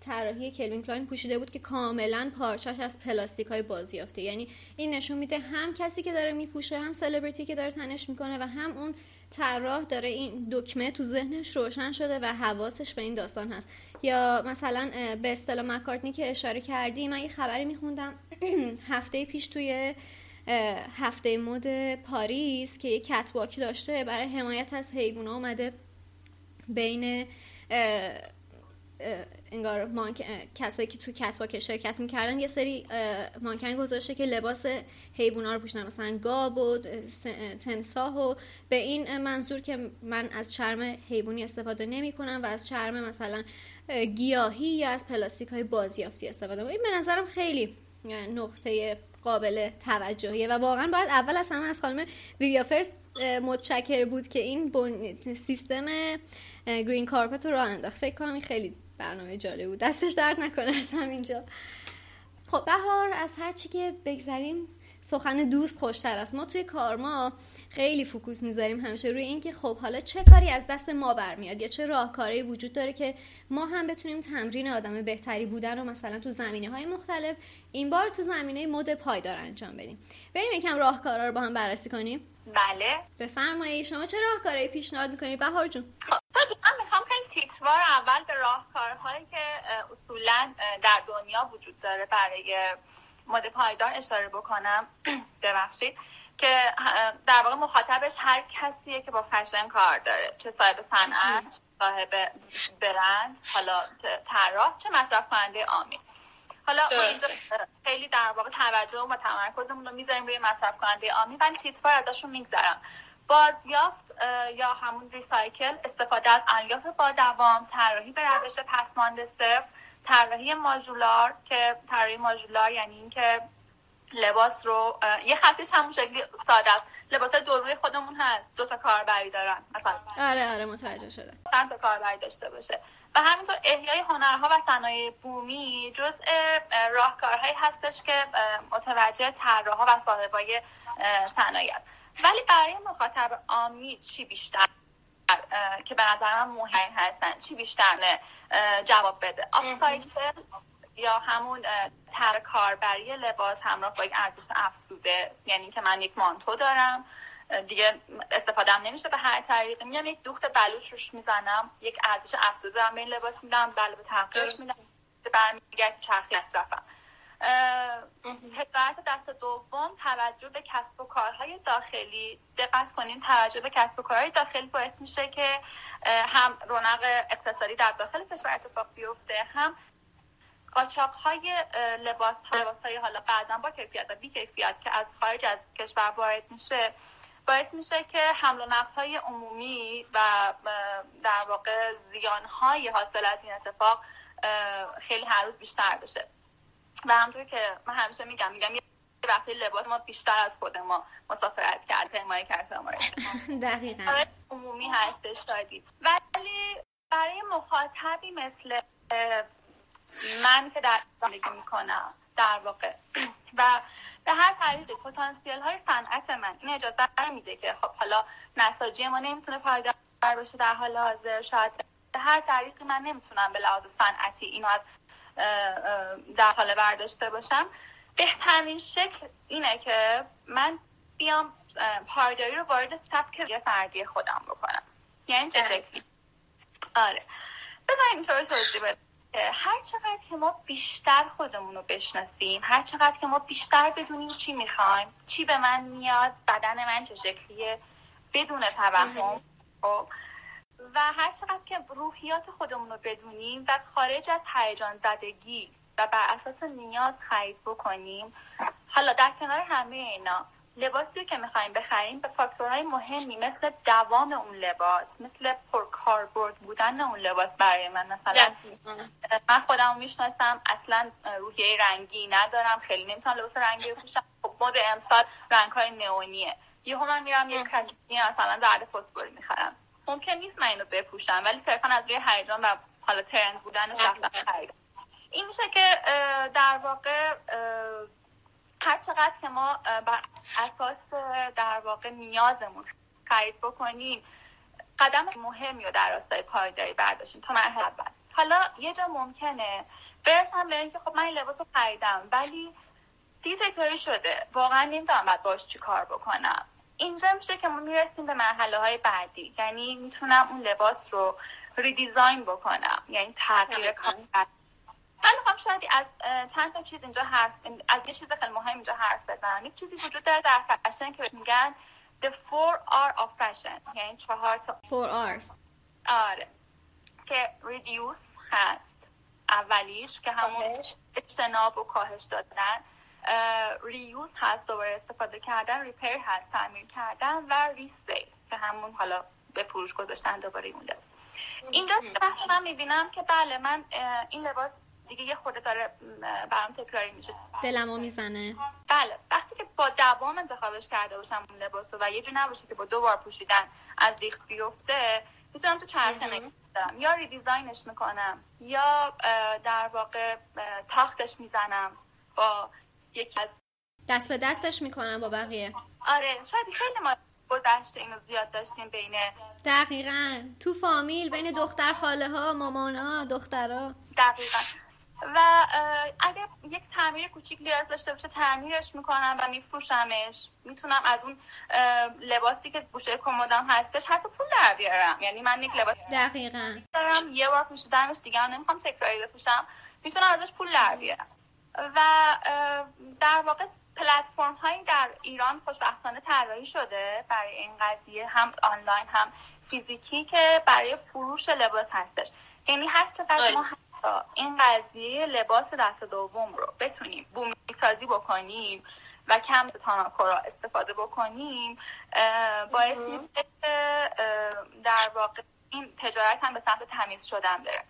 طراحی کلوین کلاین پوشیده بود که کاملا پارچاش از پلاستیک های بازیافته. یعنی این نشون میده هم کسی که داره میپوشه هم سلبریتی که داره تنش می‌کنه و هم اون طراح داره این دکمه تو ذهنش روشن شده و حواسش به این داستان هست. یا مثلا به اصطلاح مکارتنی که اشاره کردی من یه خبری میخوندم [CLEARS THROAT] هفته پیش توی هفته مد پاریس که یه کتواکی داشته برای حمایت از حیوونا اومده بین انگار مانک... کسایی که تو کتواک شرکت می‌کردن یه سری مانکن گذاشته که لباس حیوونا رو پوشنن مثلا گاو و تمساه و به این منظور که من از چرم حیوانی استفاده نمی کنم و از چرم مثلا گیاهی یا از پلاستیک های بازیافتی استفاده کنم این به نظرم خیلی نقطه قابل توجهیه و واقعا باید اول از همه از خانم ویویا فرست متشکر بود که این سیستم گرین کارپت رو راه انداخت. فکر کنم خیلی برنامه جالب بود. دستش درد نکنه از همینجا. خب بهار از هر چی که بگذریم سخن دوست خوشتر است. ما توی کارما خیلی فوکوس می‌ذاریم همیشه. روی اینکه خب حالا چه کاری از دست ما برمیاد یا چه راهکاری وجود داره که ما هم بتونیم تمرین آدم بهتری بودن رو مثلا تو زمینه های مختلف این بار تو زمینه مد پایدار انجام بدیم. بریم یکم راهکارا رو با هم بررسی کنیم. بله. بفرمایید شما چه راهکارهایی پیشنهاد می‌کنید؟ بهار جون. خب، من می‌خوام خیلی تیتروار اول به راهکارهایی که اصولا در دنیا وجود داره برای مد پایدار اشاره بکنم. [CLEARS THROAT] ببخشید. که در واقع مخاطبش هر کسیه که با فشن کار داره. چه صاحب صنعت صاحب برند حالا طراح چه مصرف کننده عامی حالا خیلی در واقع توجه و تمرکزمون رو می‌ذاریم روی مصرف کننده عامی ولی تیتفار ازشون میگذرم. بازیافت یا همون ریسایکل استفاده از الیاف با دوام طراحی به روش پسمانده صفر طراحی ماژولار که طراحی ماژولار یعنی اینکه لباس رو یه خطش همون شکلی ساده است. لباس دو روی خودمون هست. دو تا کاربری دارن. مثلا آره آره متوجه شده چند تا کاربری داشته باشه. و همینطور احیای هنرها و صنایع بومی جزء راهکارهایی هستش که متوجه طراحها و صاحبای صنایع است. ولی برای مخاطب عامی چی بیشتر؟ که به نظر من مهم هستن. چی بیشتر جواب بده. آفسایکل یا همون تر کاربری لباس همراه با یک ارزش افسوده. یعنی که من یک مانتو دارم. دیگه استفادهم نمیشه به هر طریقی. میام یک دوخت بلوچ روش می‌زنم. یک ارزش افزوده دارم. به این لباس میدم بله به تغییرش میدم. برمیگرد چرخی مصرفم هدایت دست دوم توجه به کسب و کارهای داخلی. دقت کنین توجه به کسب و کارهای داخلی باعث میشه که هم رونق اقتصادی در داخل کشور اتفاق بیفته هم قاچاق های لباس لباس های حالا بعضا با کیفیت و بی کیفیت که از خارج از کشور وارد میشه باعث میشه که حمل و نقل های عمومی و در واقع زیان های حاصل از این اتفاق خیلی هر روز بیشتر بشه. و همطور که من همیشه میگم میگم یه وقتی لباس ما بیشتر از خود ما مسافرت کرد پیمایی کرد [LAUGHS] دقیقا. آره، عمومی هستش دادید ولی برای مخاطبی مثل من که در زندگی می‌کنم در واقع. و به هر طریقی پتانسیل های صنعت من این اجازه میده که خب حالا نساجی ما نمی‌تونه پایدار باشه در حال حاضر. شاید به هر طریقی من نمی‌تونم به لحاظ صنعتی اینو از در حال برداشته باشم. بهترین شکل اینه که من بیام پایداری رو وارد سبک فردی خودم بکنم. یعنی چه شکلی؟ آره. بذارین اینطور توضیح بدم هر چقدر که ما بیشتر خودمون رو بشناسیم هر چقدر که ما بیشتر بدونیم چی می‌خوایم چی به من میاد بدن من چه شکلیه بدون توهم. خب، و هر چقدر که روحیات خودمون رو بدونیم و خارج از هیجان زدگی و بر اساس نیاز خرید بکنیم حالا در کنار همه اینا لباسی که می‌خوایم بخریم به فاکتورهای مهمی مثل دوام اون لباس مثل پرکاربرد بودن اون لباس برای من. مثلا من خودم می‌شناسم اصلا روحیه رنگی ندارم خیلی نمی‌تونم لباس رنگی بپوشم خب مد امسال رنگ های نئونیه. یهو من میرم یه کشتی مثلا زرد فسفوری می‌خرم. ممکن نیست من اینو بپوشم ولی صرفا از روی هیجان و حالا ترند بودن رفتم خریدم این میشه که در واقع هر چقدر که ما بر اساس در واقع نیازمون خرید بکنیم قدم مهمی رو در راستای پایداری برداشتیم تا مرحله اول. حالا یه جا ممکنه برسم به اینکه خب من این لباس رو خریدم ولی دیگه تکراری شده. واقعا نمی‌دونم باید باش چی کار بکنم. اینجا میشه که ما می‌رسیم به مرحله های بعدی. یعنی می‌تونم اون لباس رو ریدیزاین بکنم. یعنی تغییر کار من می‌خوام شاید از چند تا چیز اینجا حرف از یه چیز خیلی مهم اینجا حرف بزنم. یک چیزی وجود داره در فشن که میگن the four R of fashion. یعنی چهار تا four R's. آره. که reduce هست. اولیش که همون اجتناب و کاهش دادن. ریوز هست دوباره استفاده کردن ریپیر هست تعمیر کردن و ریستیل که همون حالا به فروش گذاشتن دوباره اون لباس. اینجا من می‌بینم که بله من این لباس دیگه یه خورده داره برام تکراری میشه. دلمو می‌زنه. بله وقتی که با دوام انتخابش کرده باشم اون لباسو و یه جو نباشه که با دو بار پوشیدن از ریخت بیفته می‌تونم تو چرخه نگیرم یا ریدیزاینش می‌کنم یا در واقع تاختش می‌زنم با یکی از دست به دستش می‌کنم با بقیه. آره شاید خیلی ما گذشته اینو زیاد داشتیم بین دقیقا. تو فامیل بین دختر خاله ها مامان ها دخترها دقیقا. و اگه یک تعمیر کوچیک نیاز داشته باشه تعمیرش می‌کنم و میفروشمش. می‌تونم از اون لباسی که گوشه کمدم هستش حتی پول در بیارم. یعنی من یک لباس دقیقا. دارم یه بار پوشیدمش دیگه نمی‌خوام تکراری بپوشم می‌تونم ازش پول در بیارم. و در واقع پلتفرم هایی در ایران خوشبختانه طراحی شده برای این قضیه هم آنلاین هم فیزیکی که برای فروش لباس هستش. یعنی هر چقدر ما این قضیه لباس دست دوم رو بتونیم بومی سازی بکنیم و کم تاناکورا استفاده بکنیم باعث میشه در واقع این تجارت هم به سمت تمیز شدن بره.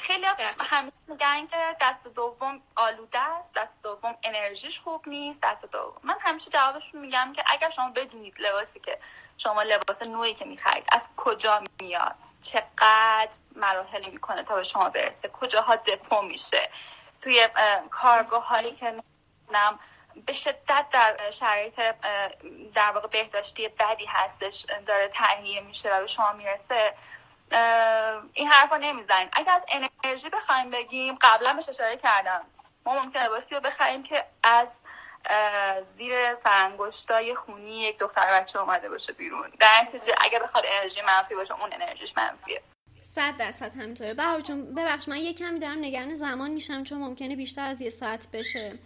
خیلی همیشه میگن که دست دوم آلوده است دست دوم انرژیش خوب نیست دست دوم. من همیشه جوابشون میگم که اگر شما بدونید لباسی که شما لباس نوعی که می‌خرید از کجا میاد چقدر مراحل می‌کنه تا به شما برسه کجاها دپو میشه توی کارگاه که نم به شدت در شرایط در واقع بهداشتی بدی هستش داره تهیه میشه و به شما می‌رسه. این حرفا نمی‌زنیم اگر از انرژی بخوایم بگیم قبلا بهش اشاره کردم. ما ممکنه لباسی رو بخریم که از زیر سرانگشتای خونی یک دختر بچه اومده باشه بیرون. در نتیجه اگر بخواد انرژی منفی باشه اون انرژیش منفیه. صد درصد همینطوره. بهار جون ببخش من یکم دارم نگران زمان میشم چون ممکنه بیشتر از یه ساعت بشه.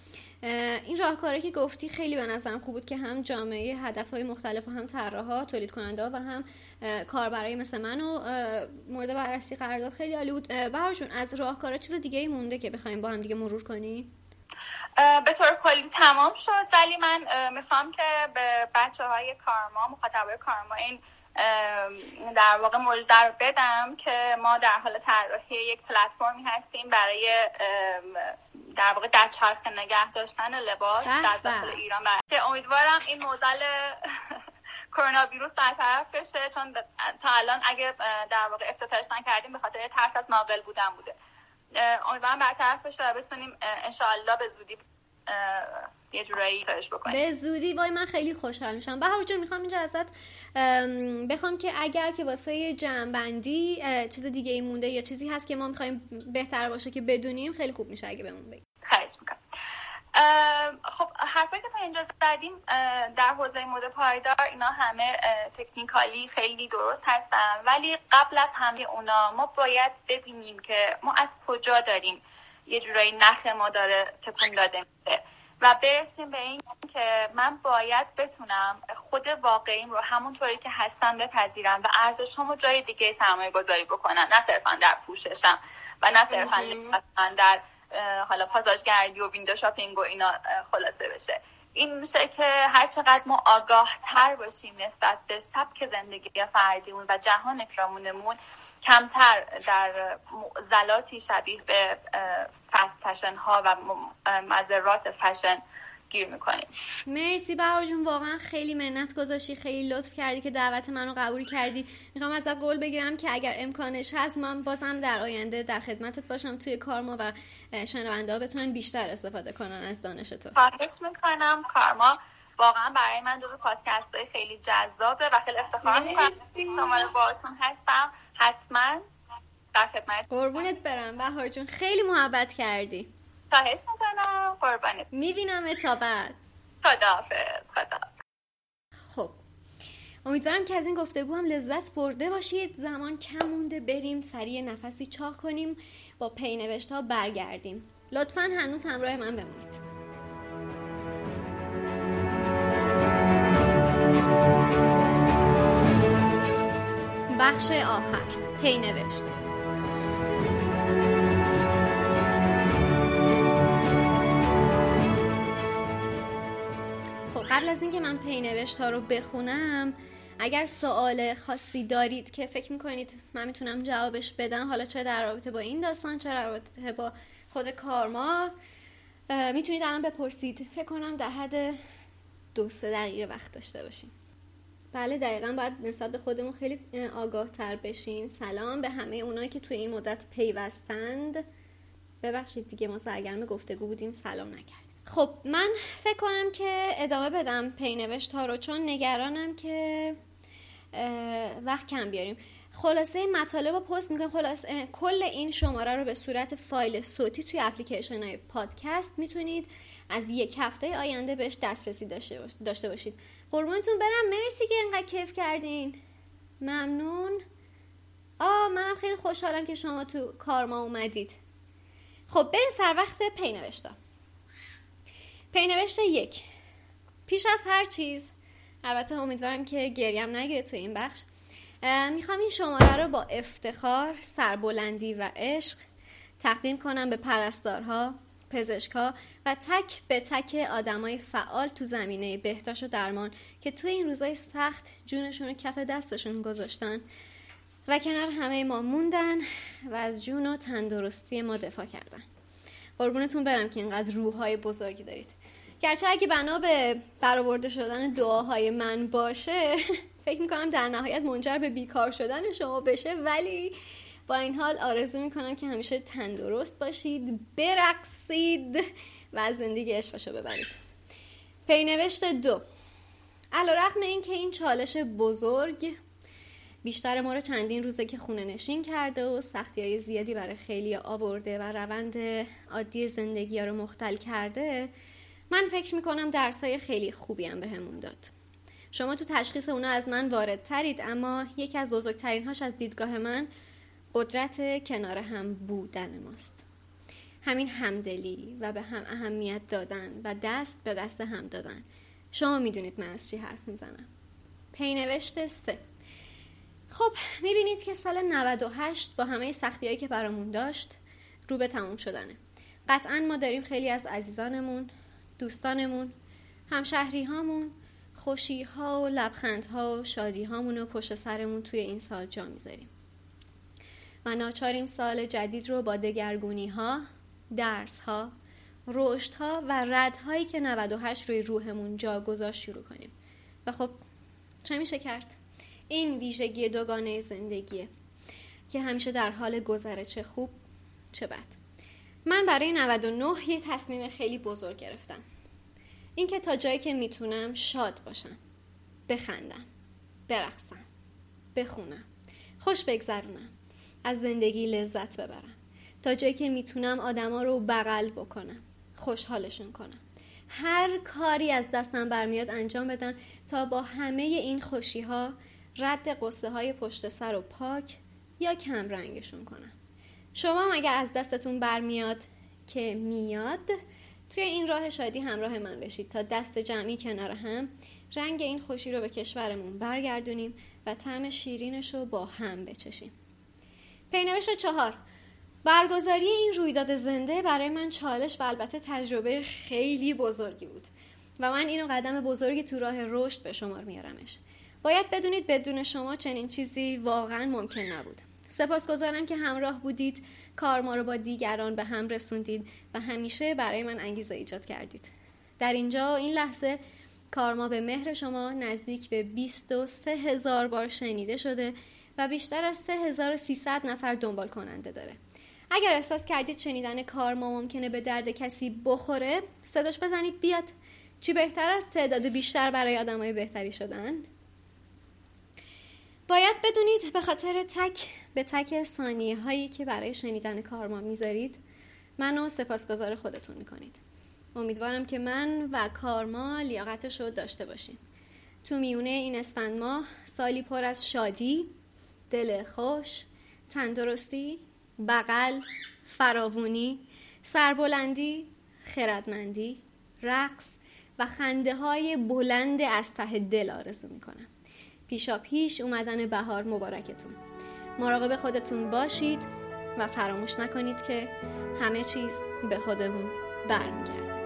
این راهکاری که گفتی خیلی به نظرم خوب بود که هم جامعه هدف های مختلف و هم طراحا تولید کننده و هم کاربرای مثل من و مورد بررسی قرار داد. خیلی عالی بود. بهار جون از راهکارا چیز دیگه ای مونده که بخوایم با هم دیگه مرور کنی به طور کلی تمام شد. ولی من می‌خوام که به بچه های کارما مخاطبای کارما این در واقع مژده رو بدم که ما در حال طراحی یک پلتفرمی هستیم برای در واقع در چرخ نگه داشتن لباس در داخل ایران که امیدوارم این مدل [LAUGHS] کرونا ویروس برطرف بشه چون تا الان اگه در واقع افتتاحش کردیم به خاطر ترس از ناقل بودن بوده. امیدوارم برطرف بشه و بتونیم انشاءالله به زودی یه جورایی بکنیم به زودی وای من خیلی خوشحال میشم. بهار جون می‌خوام اینجا ازت بخوام که اگر که واسه جمعبندی چیز دیگه ای مونده یا چیزی هست که ما می‌خوایم بهتر باشه که بدونیم خیلی خوب میشه اگه بهمون بگی. خواهش می‌کنم. خب حرفایی که تا اینجا زدیم در حوزه مد پایدار اینا همه تکنیکالی خیلی درست هستن. ولی قبل از همه اونا ما باید ببینیم که ما از کجا داریم یه جورایی نخ ما داره تکون داده میشه. و برسیم به این که من باید بتونم خود واقعیم رو همونطوری که هستم بپذیرم و ارزش همو جای دیگه سرمایه گذاری بکنم. نه صرفا در پوششم و نه صرفا در حالا پاساژگردی و ویندو شاپینگ و اینا خلاصه بشه. این میشه که هر چقدر ما آگاه تر باشیم نسبت به سبک زندگی فردیمون و جهان اکرامونمون کمتر در زلاتی شبیه به فست فشن ها و مذرات فشن گیر می‌کنیم. مرسی بهار جون واقعا خیلی منت گذاشتی خیلی لطف کردی که دعوت منو قبول کردی. می‌خوام ازت قول بگیرم که اگر امکانش هست من بازم در آینده در خدمتت باشم توی کارما و شنونده ها بتونن بیشتر استفاده کنن از دانش تو. خواهش می‌کنم کارما. واقعا برای من جزو پادکست های خیلی جذابه و خیلی افتخار می‌کنم. باهاتون هستم. حتما در خدمت قربونت برم بهار جون. خیلی محبت کردی. خواهش می‌کنم. قربانت. می‌بینم تا بعد. خداحافظ خدا خب. امیدوارم که از این گفتگو هم لذت برده باشید. زمان کم مونده بریم سریع نفسی چاق کنیم با پی نوشت ها برگردیم. لطفا هنوز همراه من بمونید. بخش آخر. پی نوشت. خب قبل از اینکه من پی نوشت ها رو بخونم اگر سوال خاصی دارید که فکر می‌کنید من می‌تونم جوابش بدم حالا چه در رابطه با این داستان چه در رابطه با خود کارما می‌تونید الان بپرسید. فکر کنم در حد دو سه دقیقه وقت داشته باشیم. بله دقیقا باید نسبت به خودمون خیلی آگاه تر بشیم. سلام به همه اونایی که توی این مدت پیوستند. ببخشید دیگه ما سرگرم گفتگو بودیم. سلام نکردیم. خب من فکر کنم که ادامه بدم پینوشت ها رو چون نگرانم که وقت کم بیاریم. خلاصه مطالب رو پست می‌کنم. خلاصه کل این شماره رو به صورت فایل صوتی توی اپلیکیشن های پادکست می‌تونید از یک هفته آینده بهش دسترسی داشته باشید. قربونتون برم. مرسی که اینقدر کیف کردین. ممنون. آه منم خیلی خوشحالم که شما تو کارما اومدید. خب بریم سر وقت پینوشتا. پینوشت یک. پیش از هر چیز البته امیدوارم که گریم نگیره تو این بخش. می‌خوام این شماره رو با افتخار سربلندی و عشق تقدیم کنم به پرستارها پزشکا و تک به تک آدمای فعال تو زمینه بهداشت و درمان که توی این روزای سخت جونشون رو کف دستشون گذاشتن و کنار همه ما موندن و از جون و تندرستی ما دفاع کردن. قربونتون برم که اینقدر روحهای بزرگی دارید. گرچه اگه بنا به برآورده شدن دعاهای من باشه [LAUGHS] فکر می‌کنم در نهایت منجر به بیکار شدن شما بشه ولی با این حال آرزو می‌کنم که همیشه تندرست باشید برقصید و زندگی عشقشو ببرید. پینوشت دو. علا رقم این که این چالش بزرگ بیشتر ما رو چندین روزه که خونه نشین کرده و سختی های زیادی برای خیلی آورده و روند عادی زندگی ها رو مختل کرده من فکر می‌کنم درس های خیلی خوبی هم به همون داد. شما تو تشخیص اونا از من وارد ترید اما یکی از بزرگترین هاش از دیدگاه من قدرت کنار هم بودن ماست. همین همدلی و به هم اهمیت دادن و دست به دست هم دادن. شما می‌دونید من از چی حرف می‌زنم. پینوشت سه. خب می‌بینید که سال 98 با همه سختی هایی که برامون داشت رو به تموم شدنه. قطعا ما داریم خیلی از عزیزانمون دوستانمون همشهری هامون خوشی ها و لبخند ها و شادی هامون و پشت سرمون توی این سال جا می‌ذاریم. و ناچار این سال جدید رو با دگرگونی ها درس ها رشد ها و رد هایی که 98 روی روحمون جا گذاشت شروع کنیم. و خب چه میشه کرد؟ این ویژگی دوگانه زندگیه که همیشه در حال گذره چه خوب چه بد. من برای 99 یه تصمیم خیلی بزرگ گرفتم. اینکه تا جایی که می‌تونم شاد باشم. بخندم. برقصم. بخونم. خوش بگذرونم. از زندگی لذت ببرم. تا جایی که می‌تونم آدما رو بغل بکنم. خوشحالشون کنم. هر کاری از دستم برمیاد انجام بدم تا با همه این خوشی ها رد قصه های پشت سر و پاک یا کم رنگشون کنم. شما اگر از دستتون برمیاد که میاد توی این راه شادی همراه من بشید تا دست جمعی کنار هم رنگ این خوشی رو به کشورمون برگردونیم و طعم شیرینش رو با هم بچشیم. پینوش چهار. برگزاری این رویداد زنده برای من چالش و البته تجربه خیلی بزرگی بود و من اینو قدم بزرگی تو راه رشد به شمار میارمش. باید بدونید بدون شما چنین چیزی واقعا ممکن نبود. سپاسگزارم که همراه بودید. کار ما رو با دیگران به هم رسوندید و همیشه برای من انگیزه ایجاد کردید. در اینجا این لحظه کارما به مهر شما نزدیک به 23 هزار بار شنیده شده و بیشتر از 3300 نفر دنبال کننده داره. اگر احساس کردید شنیدن کارما ممکنه به درد کسی بخوره صداش بزنید بیاد. چی بهتر از تعداد بیشتر برای آدمای بهتری شدن؟ باید بدونید به خاطر تک به تک ثانیه هایی که برای شنیدن کارما می‌ذارید منو سپاسگزار خودتون می‌کنید. امیدوارم که من و کارما لیاقتش رو داشته باشیم. تو میونه این اسفند ماه سالی پر از شادی دل خوش تندرستی بغل فراوونی سربلندی خردمندی رقص و خنده های بلند از ته دل آرزو می‌کنم. پیشا پیش اومدن بهار مبارکتون. مراقب خودتون باشید و فراموش نکنید که همه چیز به خودمون برمیگرده.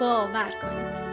باور کنید.